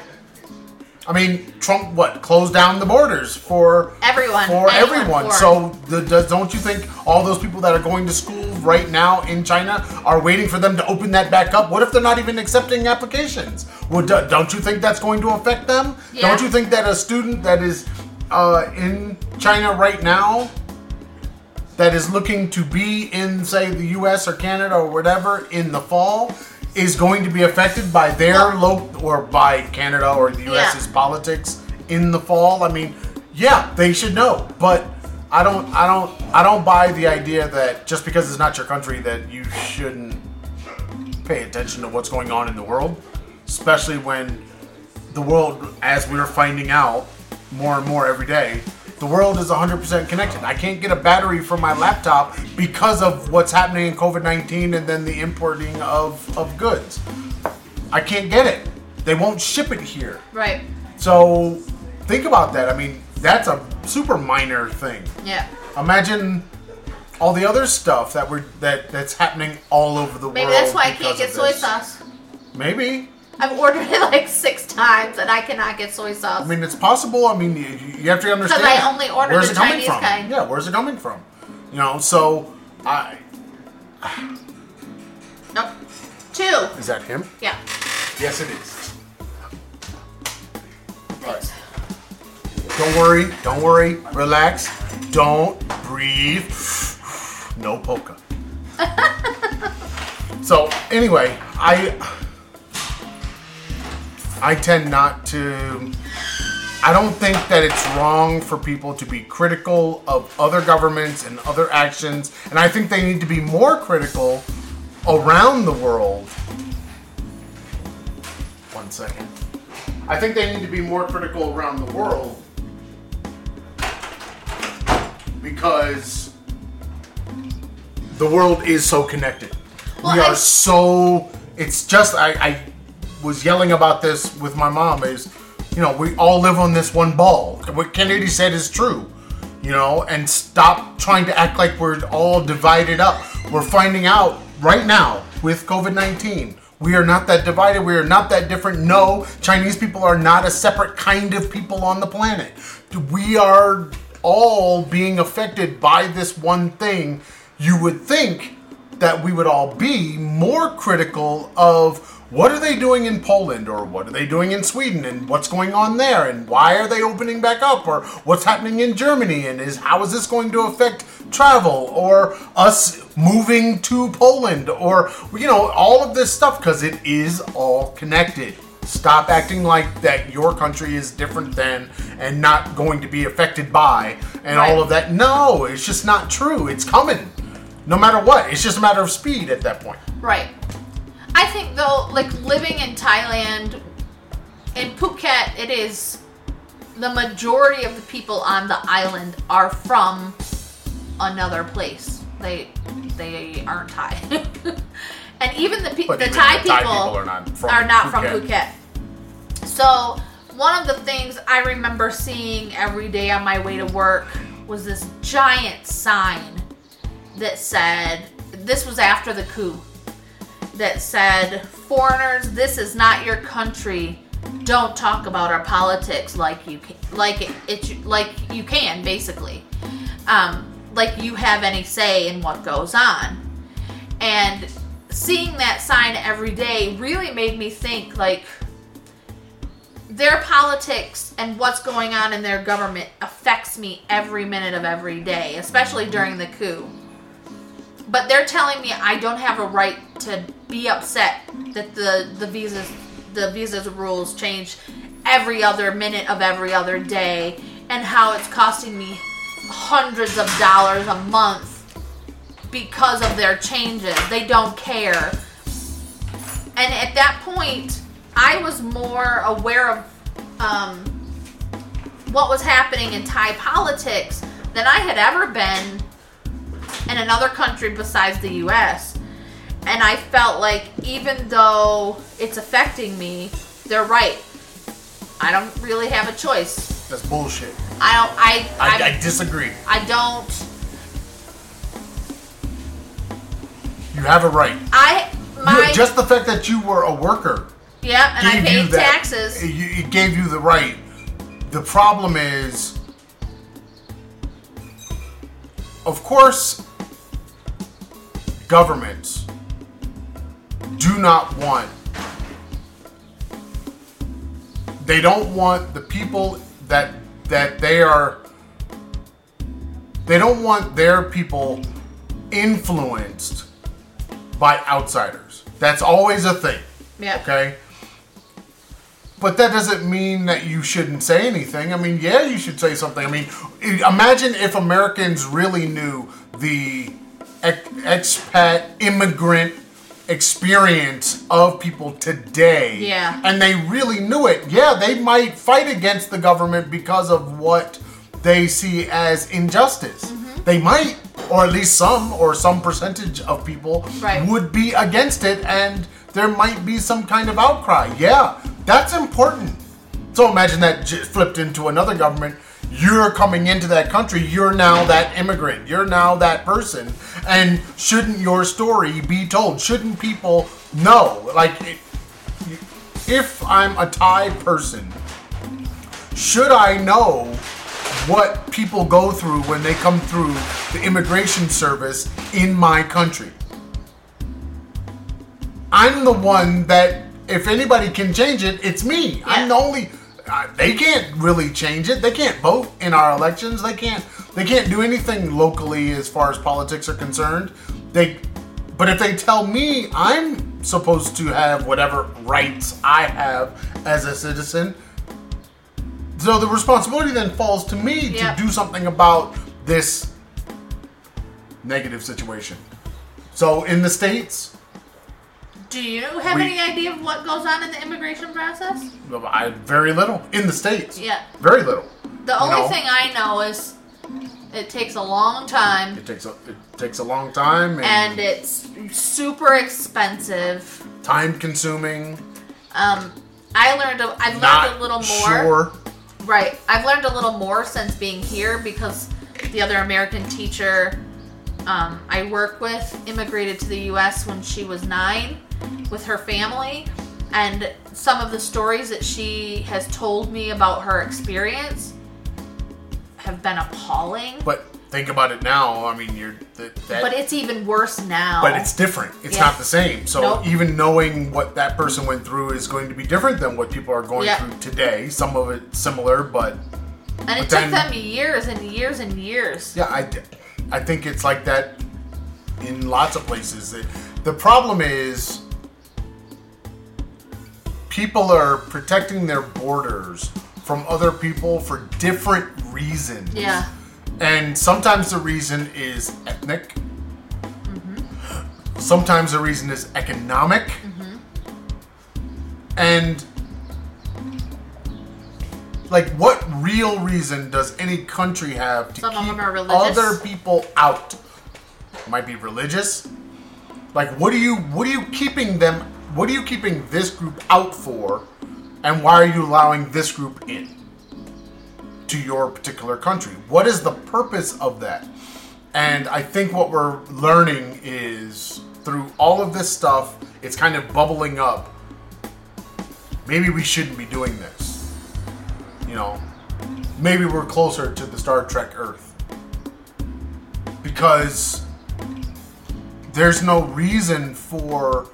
I mean, Trump what closed down the borders for Everyone, for anyone everyone. foreign. So the, does, don't you think all those people that are going to school right now in China are waiting for them to open that back up? What if they're not even accepting applications? Well, do, don't you think that's going to affect them? Yeah. Don't you think that a student that is uh, in China right now that is looking to be in, say, the U.S. or Canada or whatever in the fall is going to be affected by their Well- local or by Canada or the U.S.'s Yeah. politics in the fall. I mean, yeah, they should know, but I don't, I don't, I don't buy the idea that just because it's not your country that you shouldn't pay attention to what's going on in the world, especially when the world, as we're finding out more and more every day, the world is 100% connected. I can't get a battery for my laptop because of what's happening in COVID 19 and then the importing of, of goods. I can't get it. They won't ship it here. Right. So think about that. I mean, that's a super minor thing. Yeah. Imagine all the other stuff that we're that that's happening all over the Maybe world. Maybe that's why I can't get soy this. sauce. Maybe. I've ordered it like six times and I cannot get soy sauce. I mean, it's possible. I mean, you, you have to understand. Because I only order where's the it coming Chinese from? kind. Yeah, where's it coming from? You know, so I nope. Two. is that him? Yeah. Yes, it is. Thanks. Don't worry. Don't worry. Relax. Don't breathe. No polka. so anyway, I I tend not to. I don't think that it's wrong for people to be critical of other governments and other actions, and I think they need to be more critical around the world. One second. I think they need to be more critical around the world because the world is so connected. Well, we I- are so. It's just I, I was yelling about this with my mom. Is you know we all live on this one ball. What Kennedy said is true. You know, and stop trying to act like we're all divided up. We're finding out right now with COVID nineteen. We are not that divided. We are not that different. No, Chinese people are not a separate kind of people on the planet. We are all being affected by this one thing. You would think that we would all be more critical of what are they doing in Poland or what are they doing in Sweden and what's going on there and why are they opening back up or what's happening in Germany and is how is this going to affect travel or us moving to Poland or you know all of this stuff because it is all connected. Stop acting like that your country is different than and not going to be affected by and Right. all of that. No, it's just not true. It's coming. No matter what. It's just a matter of speed at that point. Right. I think though, like living in Thailand, in Phuket, it is the majority of the people on the island are from another place. They they aren't Thai, and even the pe- the even Thai the people, Thai people are not from are not from Phuket. Phuket. So one of the things I remember seeing every day on my way to work was this giant sign that said, "This was after the coup." That said, "Foreigners, this is not your country. Don't talk about our politics like you can, like it, it like you can basically, um, like you have any say in what goes on." And seeing that sign every day really made me think like their politics and what's going on in their government affects me every minute of every day, especially during the coup. But they're telling me I don't have a right to be upset that the the visas the visas rules change every other minute of every other day and how it's costing me hundreds of dollars a month because of their changes. They don't care. And at that point, I was more aware of um, what was happening in Thai politics than I had ever been in another country besides the US. And I felt like even though it's affecting me, they're right. I don't really have a choice. That's bullshit. I don't I I, I, I disagree. I don't You have a right. I You- my just the fact that you were a worker yeah, and I you paid taxes. It gave you the right. The problem is, of course, governments do not want. They don't want the people that that they are. They don't want their people influenced by outsiders. That's always a thing. Yeah. Okay. But that doesn't mean that you shouldn't say anything. I mean, yeah, you should say something. I mean, imagine if Americans really knew the ex- expat immigrant experience of people today. Yeah. And they really knew it. Yeah, they might fight against the government because of what they see as injustice. Mm-hmm. They might, or at least some, or some percentage of people Right. would be against it, and there might be some kind of outcry. Yeah, that's important. So imagine that flipped into another government. you're coming into that country, you're now that immigrant, you're now that person, and shouldn't your story be told? Shouldn't people know? Like, if I'm a Thai person, should I know what people go through when they come through the immigration service in my country? I'm the one that, if anybody can change it, it's me. I'm the only. Uh, they can't really change it. They can't vote in our elections. They can't. They can't do anything locally as far as politics are concerned. They, but if they tell me I'm supposed to have whatever rights I have as a citizen, so the responsibility then falls to me Yeah. to do something about this negative situation. So in the states, Do you have We- any idea of what goes on in the immigration process? I very little in the states. Yeah. very little. The only know? thing I know is it takes a long time It takes a it takes a long time and, and it's super expensive. time consuming. Um, I learned a, I've learned a little more. sure. Right. I've learned a little more since being here because the other American teacher um, I work with immigrated to the U.S. when she was nine with her family. And some of the stories that she has told me about her experience have been appalling. But think about it now. I mean, you're that. that But it's even worse now. but it's different. It's Yeah. not the same. So Nope. even knowing what that person went through is going to be different than what people are going Yeah. through today. Some of it similar, but and but it then- took them years and years and years. Yeah, I, I think it's like that in lots of places. The- The problem is people are protecting their borders from other people for different reasons. Yeah. And sometimes the reason is ethnic. Mm-hmm. Sometimes the reason is economic. Mm-hmm. And like what real reason does any country have to Some keep them are religious. other people out? Might be religious. Like what are you what are you keeping them what are you keeping this group out for? And why are you allowing this group in? to your particular country. What is the purpose of that? And I think what we're learning is through all of this stuff, it's kind of bubbling up. Maybe we shouldn't be doing this. You know, maybe we're closer to the Star Trek Earth. Because there's no reason for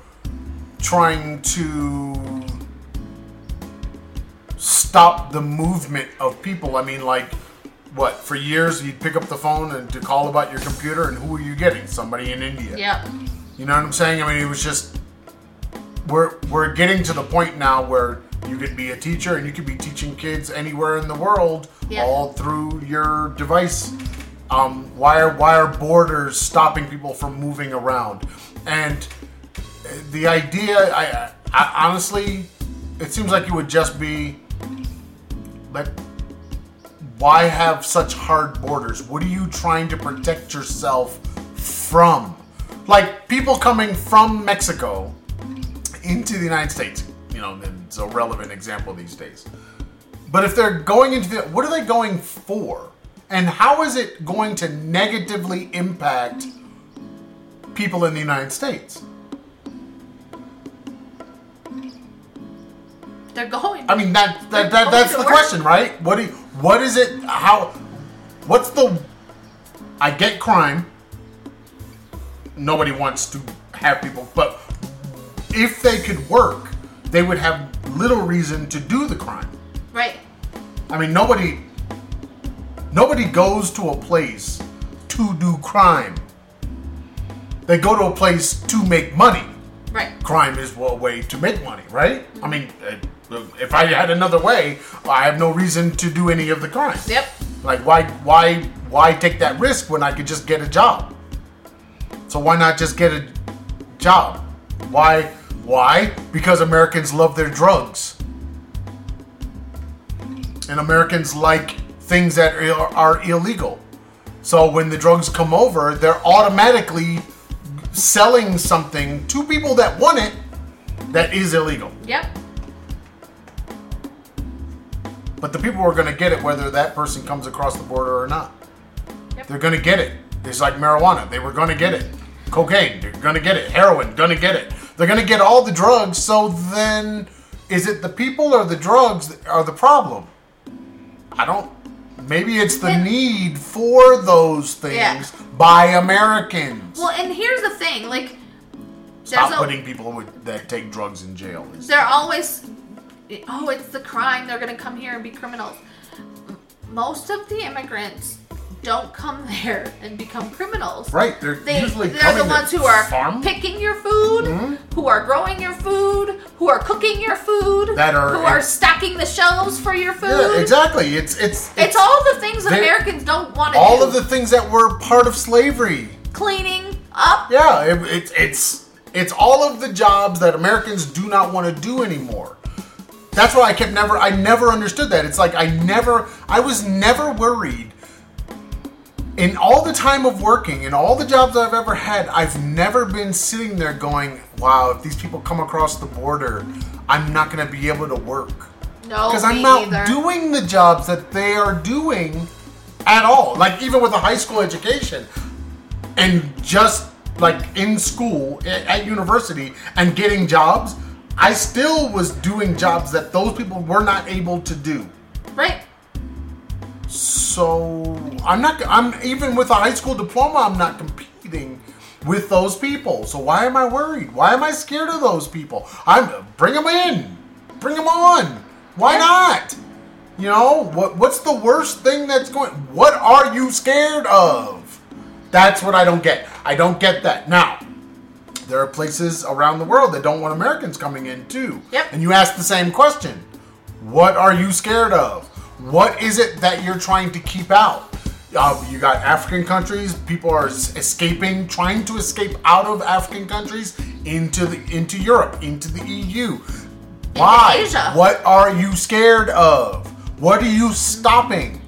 trying to stop the movement of people. I mean, like, what? For years, you'd pick up the phone and to call about your computer, and who are you getting? Somebody in India. Yeah. You know what I'm saying? I mean, it was just we're we're getting to the point now where you could be a teacher and you could be teaching kids anywhere in the world, Yeah. all through your device. Um, why are why are borders stopping people from moving around? And the idea, I, I honestly, it seems like it would just be let why have such hard borders? What are you trying to protect yourself from? Like people coming from Mexico into the United States, you know, it's a relevant example these days. But if they're going into the, what are they going for? And how is it going to negatively impact people in the United States? They're going. I mean that, that, that that's the work. question, right? What do you, what is it? How? What's the? I get crime. Nobody wants to have people, but if they could work, they would have little reason to do the crime. right. I mean, nobody. Nobody goes to a place to do crime. They go to a place to make money. Crime is a way to make money, right? I mean, uh, if I had another way, I have no reason to do any of the crime. Yep. Like, why, why, why take that risk when I could just get a job? So why not just get a job? Why? Why? Because Americans love their drugs, and Americans like things that are, are illegal. So when the drugs come over, they're automatically selling something to people that want it that is illegal. Yep. But the people are going to get it whether that person comes across the border or not. Yep. They're going to get it. It's like marijuana. They were going to get it. Cocaine. They're going to get it. Heroin. Going to get it. They're going to get all the drugs. So then, is it the people or the drugs that are the problem? I don't. Maybe it's the And- need for those things Yeah. by Americans. Well, and here's the thing, like Stop there's a- putting people with, that take drugs in jail. they're always oh it's the crime they're gonna come here and be criminals most of the immigrants don't come there and become criminals Right, they're they, usually they're the ones who are farm? picking your food mm-hmm. who are growing your food who are cooking your food That are- who are stocking the shelves for your food Yeah, exactly. It's it's it's all the things that americans don't want to do all of the things that were part of slavery. cleaning up Yeah, it, it's it's it's all of the jobs that Americans do not want to do anymore. That's why I kept never I never understood that. It's like I never I was never worried in all the time of working in all the jobs I've ever had, I've never been sitting there going, "Wow, if these people come across the border, I'm not going to be able to work." no because I'm not either. doing the jobs that they are doing at all. Like even with a high school education, and just like in school at university and getting jobs, I still was doing jobs that those people were not able to do. right So I'm not. I'm even with a high school diploma. I'm not competing with those people. So why am I worried? Why am I scared of those people? I'm bring them in, bring them on. Why not? You know what? What's the worst thing that's going? What are you scared of? That's what I don't get. I don't get that. Now, there are places around the world that don't want Americans coming in too. Yep. And you ask the same question. What are you scared of? What is it that you're trying to keep out? Uh, you got African countries. People are escaping, trying to escape out of African countries into the into Europe, into the EU. Why? What are you scared of? What are you stopping?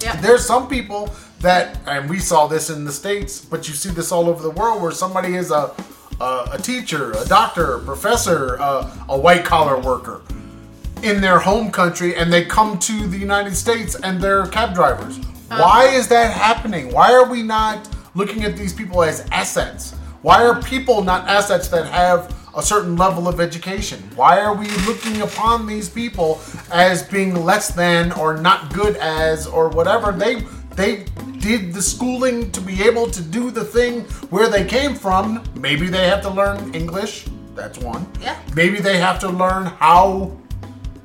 Yep. There's some people that, and we saw this in the states, but you see this all over the world, where somebody is a a, a teacher, a doctor, a professor, a, a white collar worker in their home country, and they come to the United States and they're cab drivers. Why uh-huh. is that happening? Why are we not looking at these people as assets? Why are people not assets that have a certain level of education? Why are we looking upon these people as being less than or not good as or whatever? They they did the schooling to be able to do the thing where they came from. Maybe they have to learn English. That's one. Yeah. Maybe they have to learn how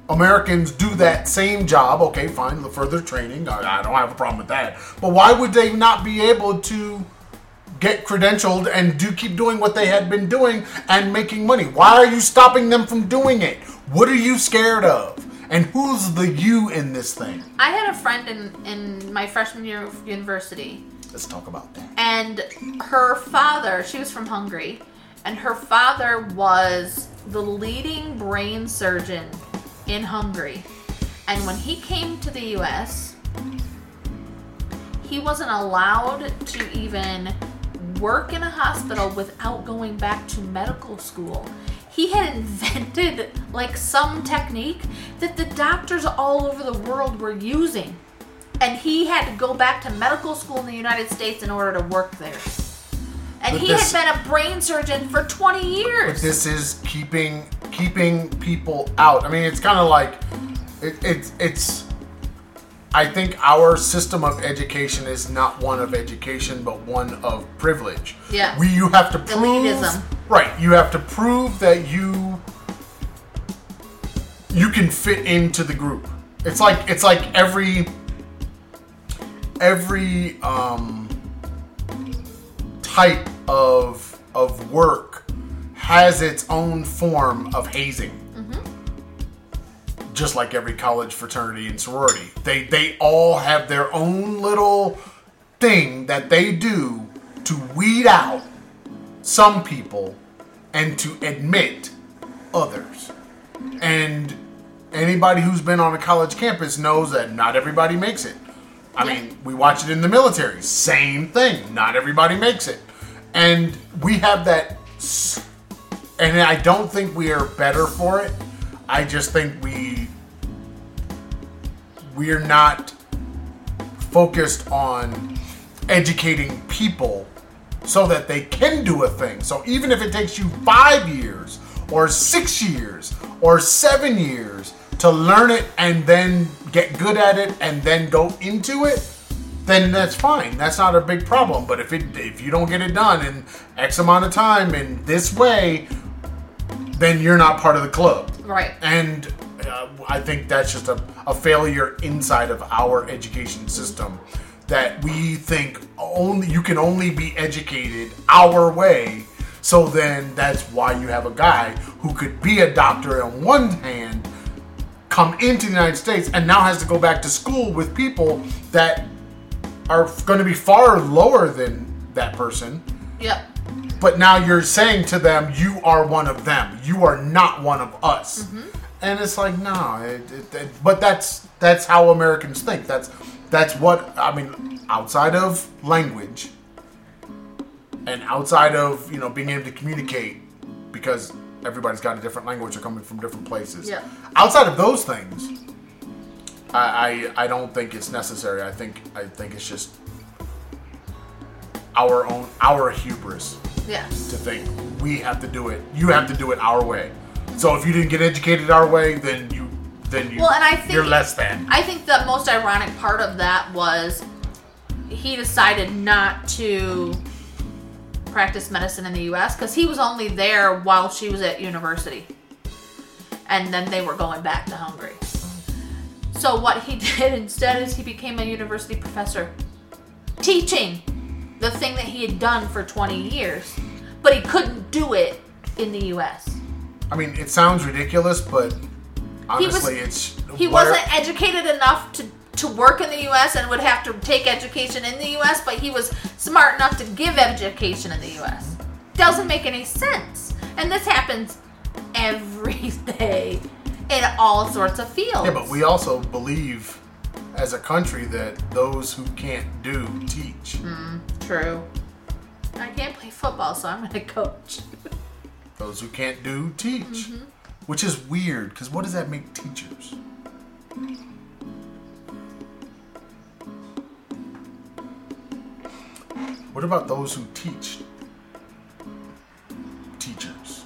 Americans do that same job. Okay, fine, the further training. I, I don't have a problem with that. But why would they not be able to get credentialed and do keep doing what they had been doing and making money? Why are you stopping them from doing it? What are you scared of? And who's the you in this thing? I had a friend in, in my freshman year of university, Let's talk about that. and her father, she was from Hungary, and her father was the leading brain surgeon in Hungary. And when he came to the US, he wasn't allowed to even work in a hospital without going back to medical school. He had invented like some technique that the doctors all over the world were using. And he had to go back to medical school in the United States in order to work there. And But he this- had been a brain surgeon for 20 years. This is keeping keeping people out. I mean, it's kind of like it, it's it's. I think our system of education is not one of education, but one of privilege. Yeah. We you have to prove Elitism. right. You have to prove that you you can fit into the group. It's like it's like every every um type of of work has its own form of hazing. Just like every college fraternity and sorority, they they all have their own little thing that they do to weed out some people and to admit others. And anybody who's been on a college campus knows that not everybody makes it. I mean, we watch it in the military. Same thing. Not everybody makes it. And we have that. And I don't think we are better for it. I just think we. we're not focused on educating people so that they can do a thing. So even if it takes you five years or six years or seven years to learn it and then get good at it and then go into it, then that's fine. That's not a big problem. But if it if you don't get it done in X amount of time in this way, then you're not part of the club. Right. And uh, I think that's just a, a failure inside of our education system that we think only you can only be educated our way. So then that's why you have a guy who could be a doctor on one hand, come into the United States, and now has to go back to school with people that are going to be far lower than that person. Yep. But now you're saying to them, you are one of them. You are not one of us. Mm-hmm. And it's like, no. It, it, it- but that's that's how Americans think. That's that's what I mean. Outside of language, and outside of you know being able to communicate, because everybody's got a different language. They're coming from different places. Yeah. Outside of those things, I, I I don't think it's necessary. I think I think it's just our own our hubris Yes. to think we have to do it. You have to do it our way. So if you didn't get educated our way, then you then you Well, and I think- you're less than. I think the most ironic part of that was he decided not to practice medicine in the US because he was only there while she was at university. And then they were going back to Hungary. So what he did instead is he became a university professor teaching the thing that he had done for 20 years, but he couldn't do it in the US. I mean, it sounds ridiculous, but was- honestly, it's He wasn't educated enough to to work in the U.S. and would have to take education in the U.S., but he was smart enough to give education in the U.S. Doesn't make any sense, and this happens every day in all sorts of fields. Yeah, but we also believe as a country that those who can't do teach. Hmm. true. I can't play football, so I'm going to coach. Those who can't do teach. Mm-hmm. Which is weird because what does that make teachers? What about those who teach teachers?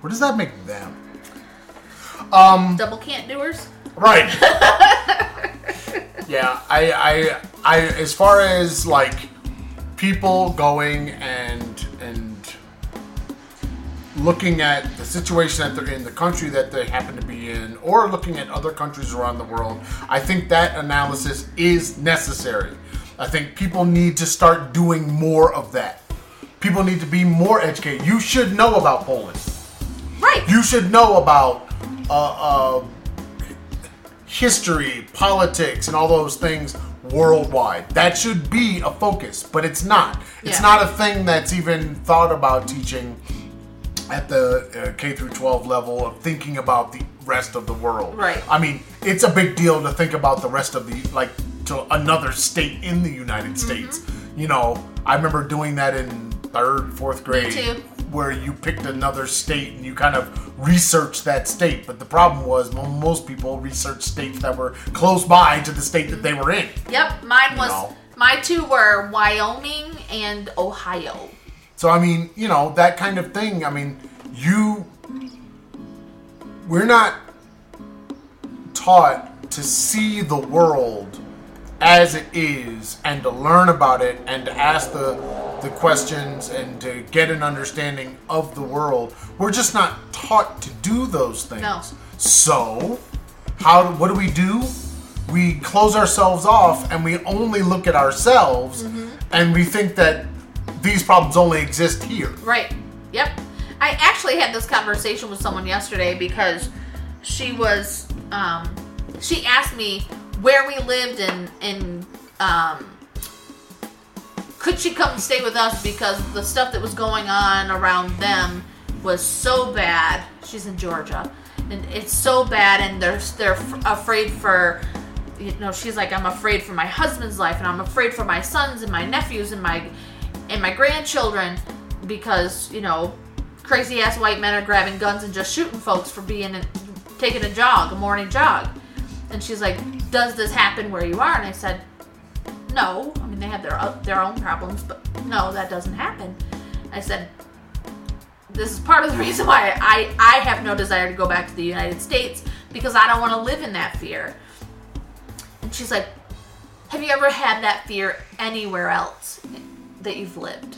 What does that make them? Um, Double can't doers. Right. yeah, I, I, I, as far as like people going and and looking at the situation that they're in, the country that they happen to be in, or looking at other countries around the world, I think that analysis is necessary. I think people need to start doing more of that. People need to be more educated. You should know about Poland. Right. You should know about uh, uh, history, politics, and all those things worldwide. That should be a focus, but it's not. It's Yeah. not a thing that's even thought about teaching at the uh, K through 12 level of thinking about the rest of the world. Right. I mean, it's a big deal to think about the rest of the like to another state in the United Mm-hmm. States. You know, I remember doing that in third, fourth grade too. Where you picked another state and you kind of researched that state. But the problem was mo- most people researched states that were close by to the state that they were in. Yep. Mine was. know. My two were Wyoming and Ohio. So I mean, you know, that kind of thing. I mean, you we're not taught to see the world as it is and to learn about it and to ask the the questions and to get an understanding of the world. We're just not taught to do those things. No. So, how what do we do? We close ourselves off and we only look at ourselves and we think that these problems only exist here. Right. Yep. I actually had this conversation with someone yesterday because she was um she asked me where we lived and and um could she come stay with us because the stuff that was going on around them was so bad. She's in Georgia. And it's so bad and they're they're f- afraid for you know, she's like I'm afraid for my husband's life and I'm afraid for my sons and my nephews and my and my grandchildren because you know crazy ass white men are grabbing guns and just shooting folks for being taking a jog a morning jog And she's like, "Does this happen where you are?" And I said, "No. I mean, they have their their own problems, but no, that doesn't happen." I said, "This is part of the reason why I I have no desire to go back to the United States because I don't want to live in that fear." And she's like, "Have you ever had that fear anywhere else that you've lived?"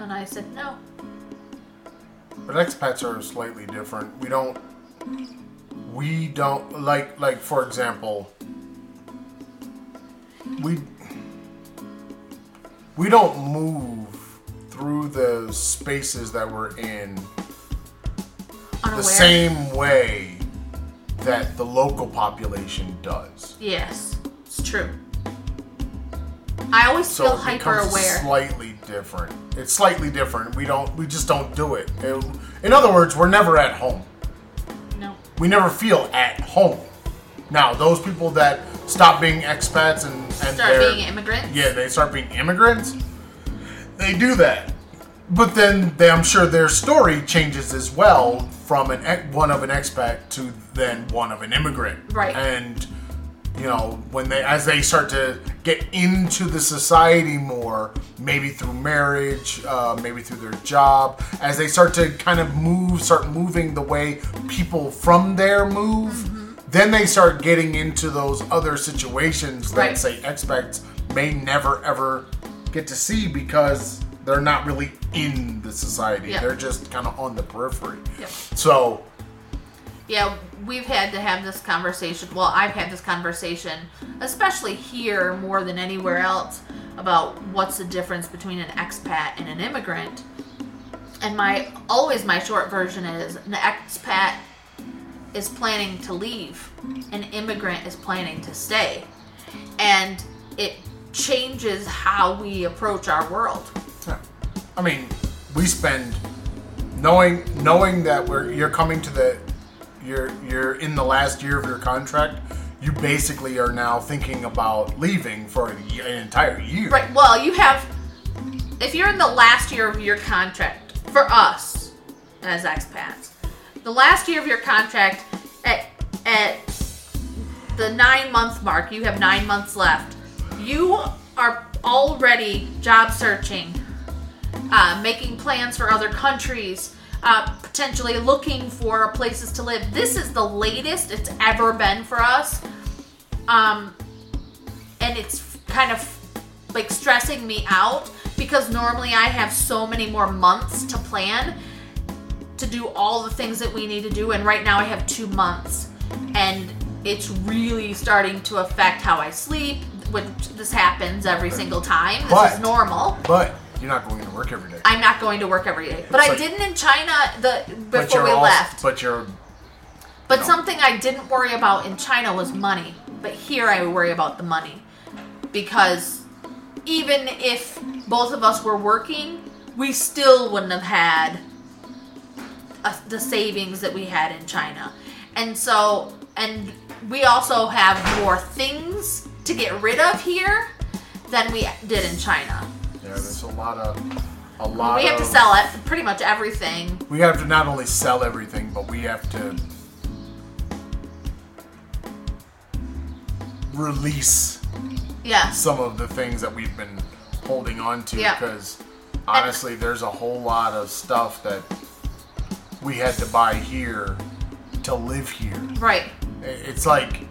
And I said, "No." But expats are slightly different. We don't. We don't like like for example. We we don't move through the spaces that we're in Unaware. the same way that the local population does. Yes, it's true. I always So feel it hyper aware. Slightly different. It's slightly different. We don't. We just don't do it. It- In other words, we're never at home. We never feel at home. Now, those people that stop being expats and, and Start being immigrants. yeah, they start being immigrants. They do that, but then they, I'm sure their story changes as well from an one of an expat to then one of an immigrant. Right. And you know when they as they start to get into the society more, maybe through marriage, uh, maybe through their job, as they start to kind of move, start moving the way people from there move. Mm-hmm. Then they start getting into those other situations that Right. say expats may never ever get to see because they're not really in the society. Yeah. They're just kind of on the periphery. Yep. So, Yeah, we've had to have this conversation. Well, I've had this conversation, especially here more than anywhere else, about what's the difference between an expat and an immigrant. And my always my short version is an expat is planning to leave, an immigrant is planning to stay. And it changes how we approach our world. yeah. I mean, we spend knowing knowing that we're you're coming to the you're you're in the last year of your contract. You basically are now thinking about leaving for an, entire year. Right. Well, you have. If you're in the last year of your contract, for us as expats, the last year of your contract at at the nine month mark, you have nine months left. You are already job searching, uh, making plans for other countries, uh, potentially looking for places to live. This is the latest it's ever been for us. Um, and it's kind of like stressing me out because normally I have so many more months to plan to do all the things that we need to do. And right now I have 2 months. And it's really starting to affect how I sleep which this happens every single time. This But- is normal. But you're not going to work every day. I'm not going to work every day but It's I like- didn't in China the before we also, left But you're but something I didn't worry about in China was money. But here I worry about the money. Because even if both of us were working, we still wouldn't have had uh, the savings that we had in China. And so, and we also have more things to get rid of here than we did in China. Yeah. There's a lot of a lot. We have to sell it, pretty much everything. We have to not only sell everything, but we have to release Yeah. some of the things that we've been holding on to Yeah. because honestly there's a whole lot of stuff that we had to buy here to live here Right. It's like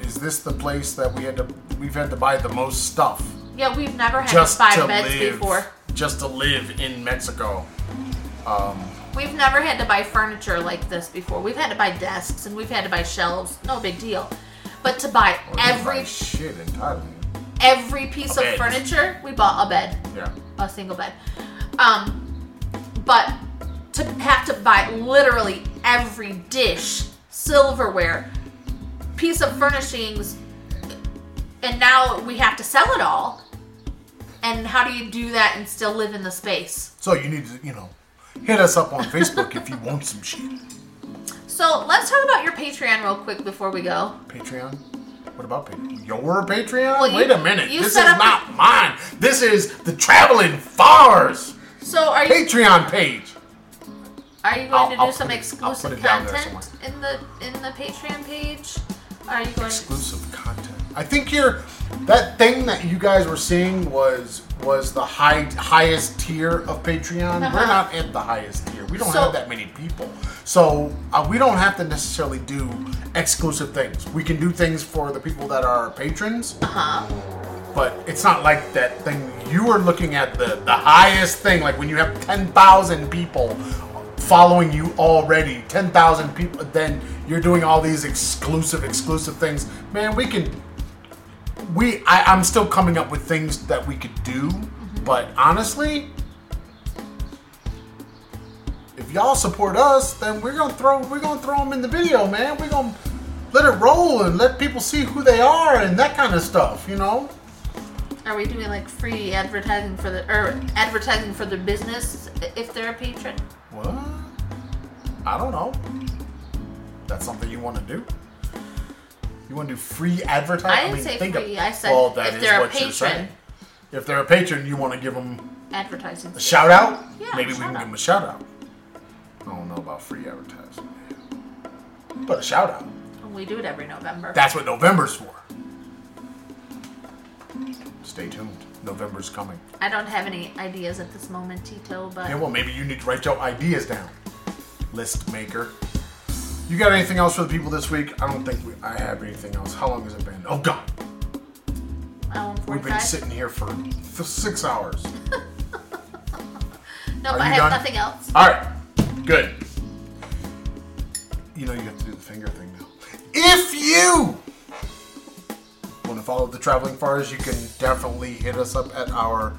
is this the place that we had to we've had to buy the most stuff Yeah, we've never had just five to beds live before. just to live in Mexico We've never had to buy furniture like this before. We've had to buy desks and we've had to buy shelves. No big deal. But to buy we buy every shit entirely every piece A of bed. furniture, we bought a bed, yeah a single bed. Um, but to have to buy literally every dish, silverware, piece of furnishings, and now we have to sell it all. And how do you do that and still live in the space? so you need to you know hit us up on Facebook if you want some shit So let's talk about your Patreon real quick before we go. Patreon? What about Patreon? Your Patreon? Well, you- Wait a minute. you This is set up the- not mine. This is the Traveling Fars So are you Patreon page. are you going I'll- to do I'll some put it- I'll exclusive it content in the in the Patreon page? Are you going? exclusive content. I think you're that thing that you guys were seeing was was the high highest tier of Patreon. We're Uh-huh. not at the highest tier. We don't So- have that many people, so uh, we don't have to necessarily do exclusive things. We can do things for the people that are patrons, Uh huh. but it's not like that thing. You were looking at the the highest thing, like when you have ten thousand people following you already, ten thousand people. Then you're doing all these exclusive, exclusive things. Man, we can. We, I, I'm still coming up with things that we could do, mm-hmm. but honestly, if y'all support us, then we're gonna throw we're gonna throw them in the video, man. We're gonna let it roll and let people see who they are and that kind of stuff, you know. Are we doing like free advertising for the or advertising for their business if they're a patron? What? I don't know. That's something you want to do? You want to do free advertising? I didn't say free, I said if they're a patron. If they're a patron, you want to give them Advertising. a shout out? Yeah, Maybe we can out. give them a shout out. I don't know about free advertising. But a shout out. We do it every November. That's what November's for. Stay tuned. November's coming. I don't have any ideas at this moment, Tito, but Yeah, well, maybe you need to write your ideas down. List maker. You got anything else for the people this week? I don't think we, I have anything else. How long has it been? Oh, God. um, We've been 45. sitting here for, for six hours. Nope, Are I you have done? nothing else. All right. Good. You know you have to do the finger thing now. If you want to follow the Traveling Fars, you can definitely hit us up at our.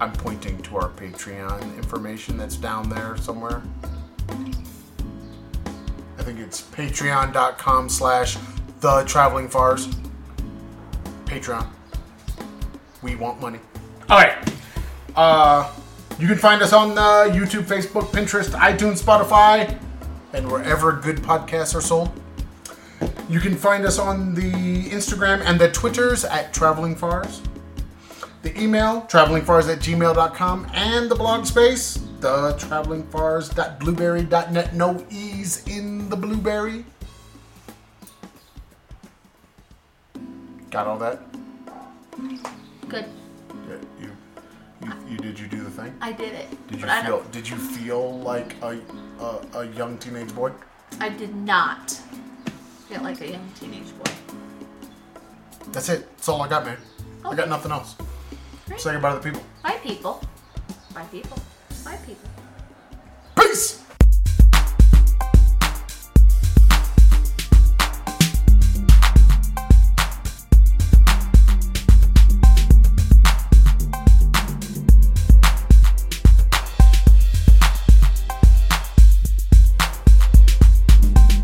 I'm pointing to our Patreon information that's down there somewhere. I think it's patreon.com slash the traveling fars. Patreon. We want money. All right. Uh, you can find us on uh, YouTube, Facebook, Pinterest, iTunes, Spotify, and wherever good podcasts are sold. You can find us on the Instagram and the Twitters at Traveling Fars. The email, travelingfars at gmail.com, and the blog space, the travelingfars.blubrry.net. No E's in the blubrry. Got all that? Good. Yeah, you, you, you did you do the thing? I did it. Did you but feel? Did you feel like a, a a young teenage boy? I did not feel like a young teenage boy. That's it. That's all I got, man. I got nothing else. Great. Say goodbye to the people. Bye, people. Bye, people. Bye, people. Peace.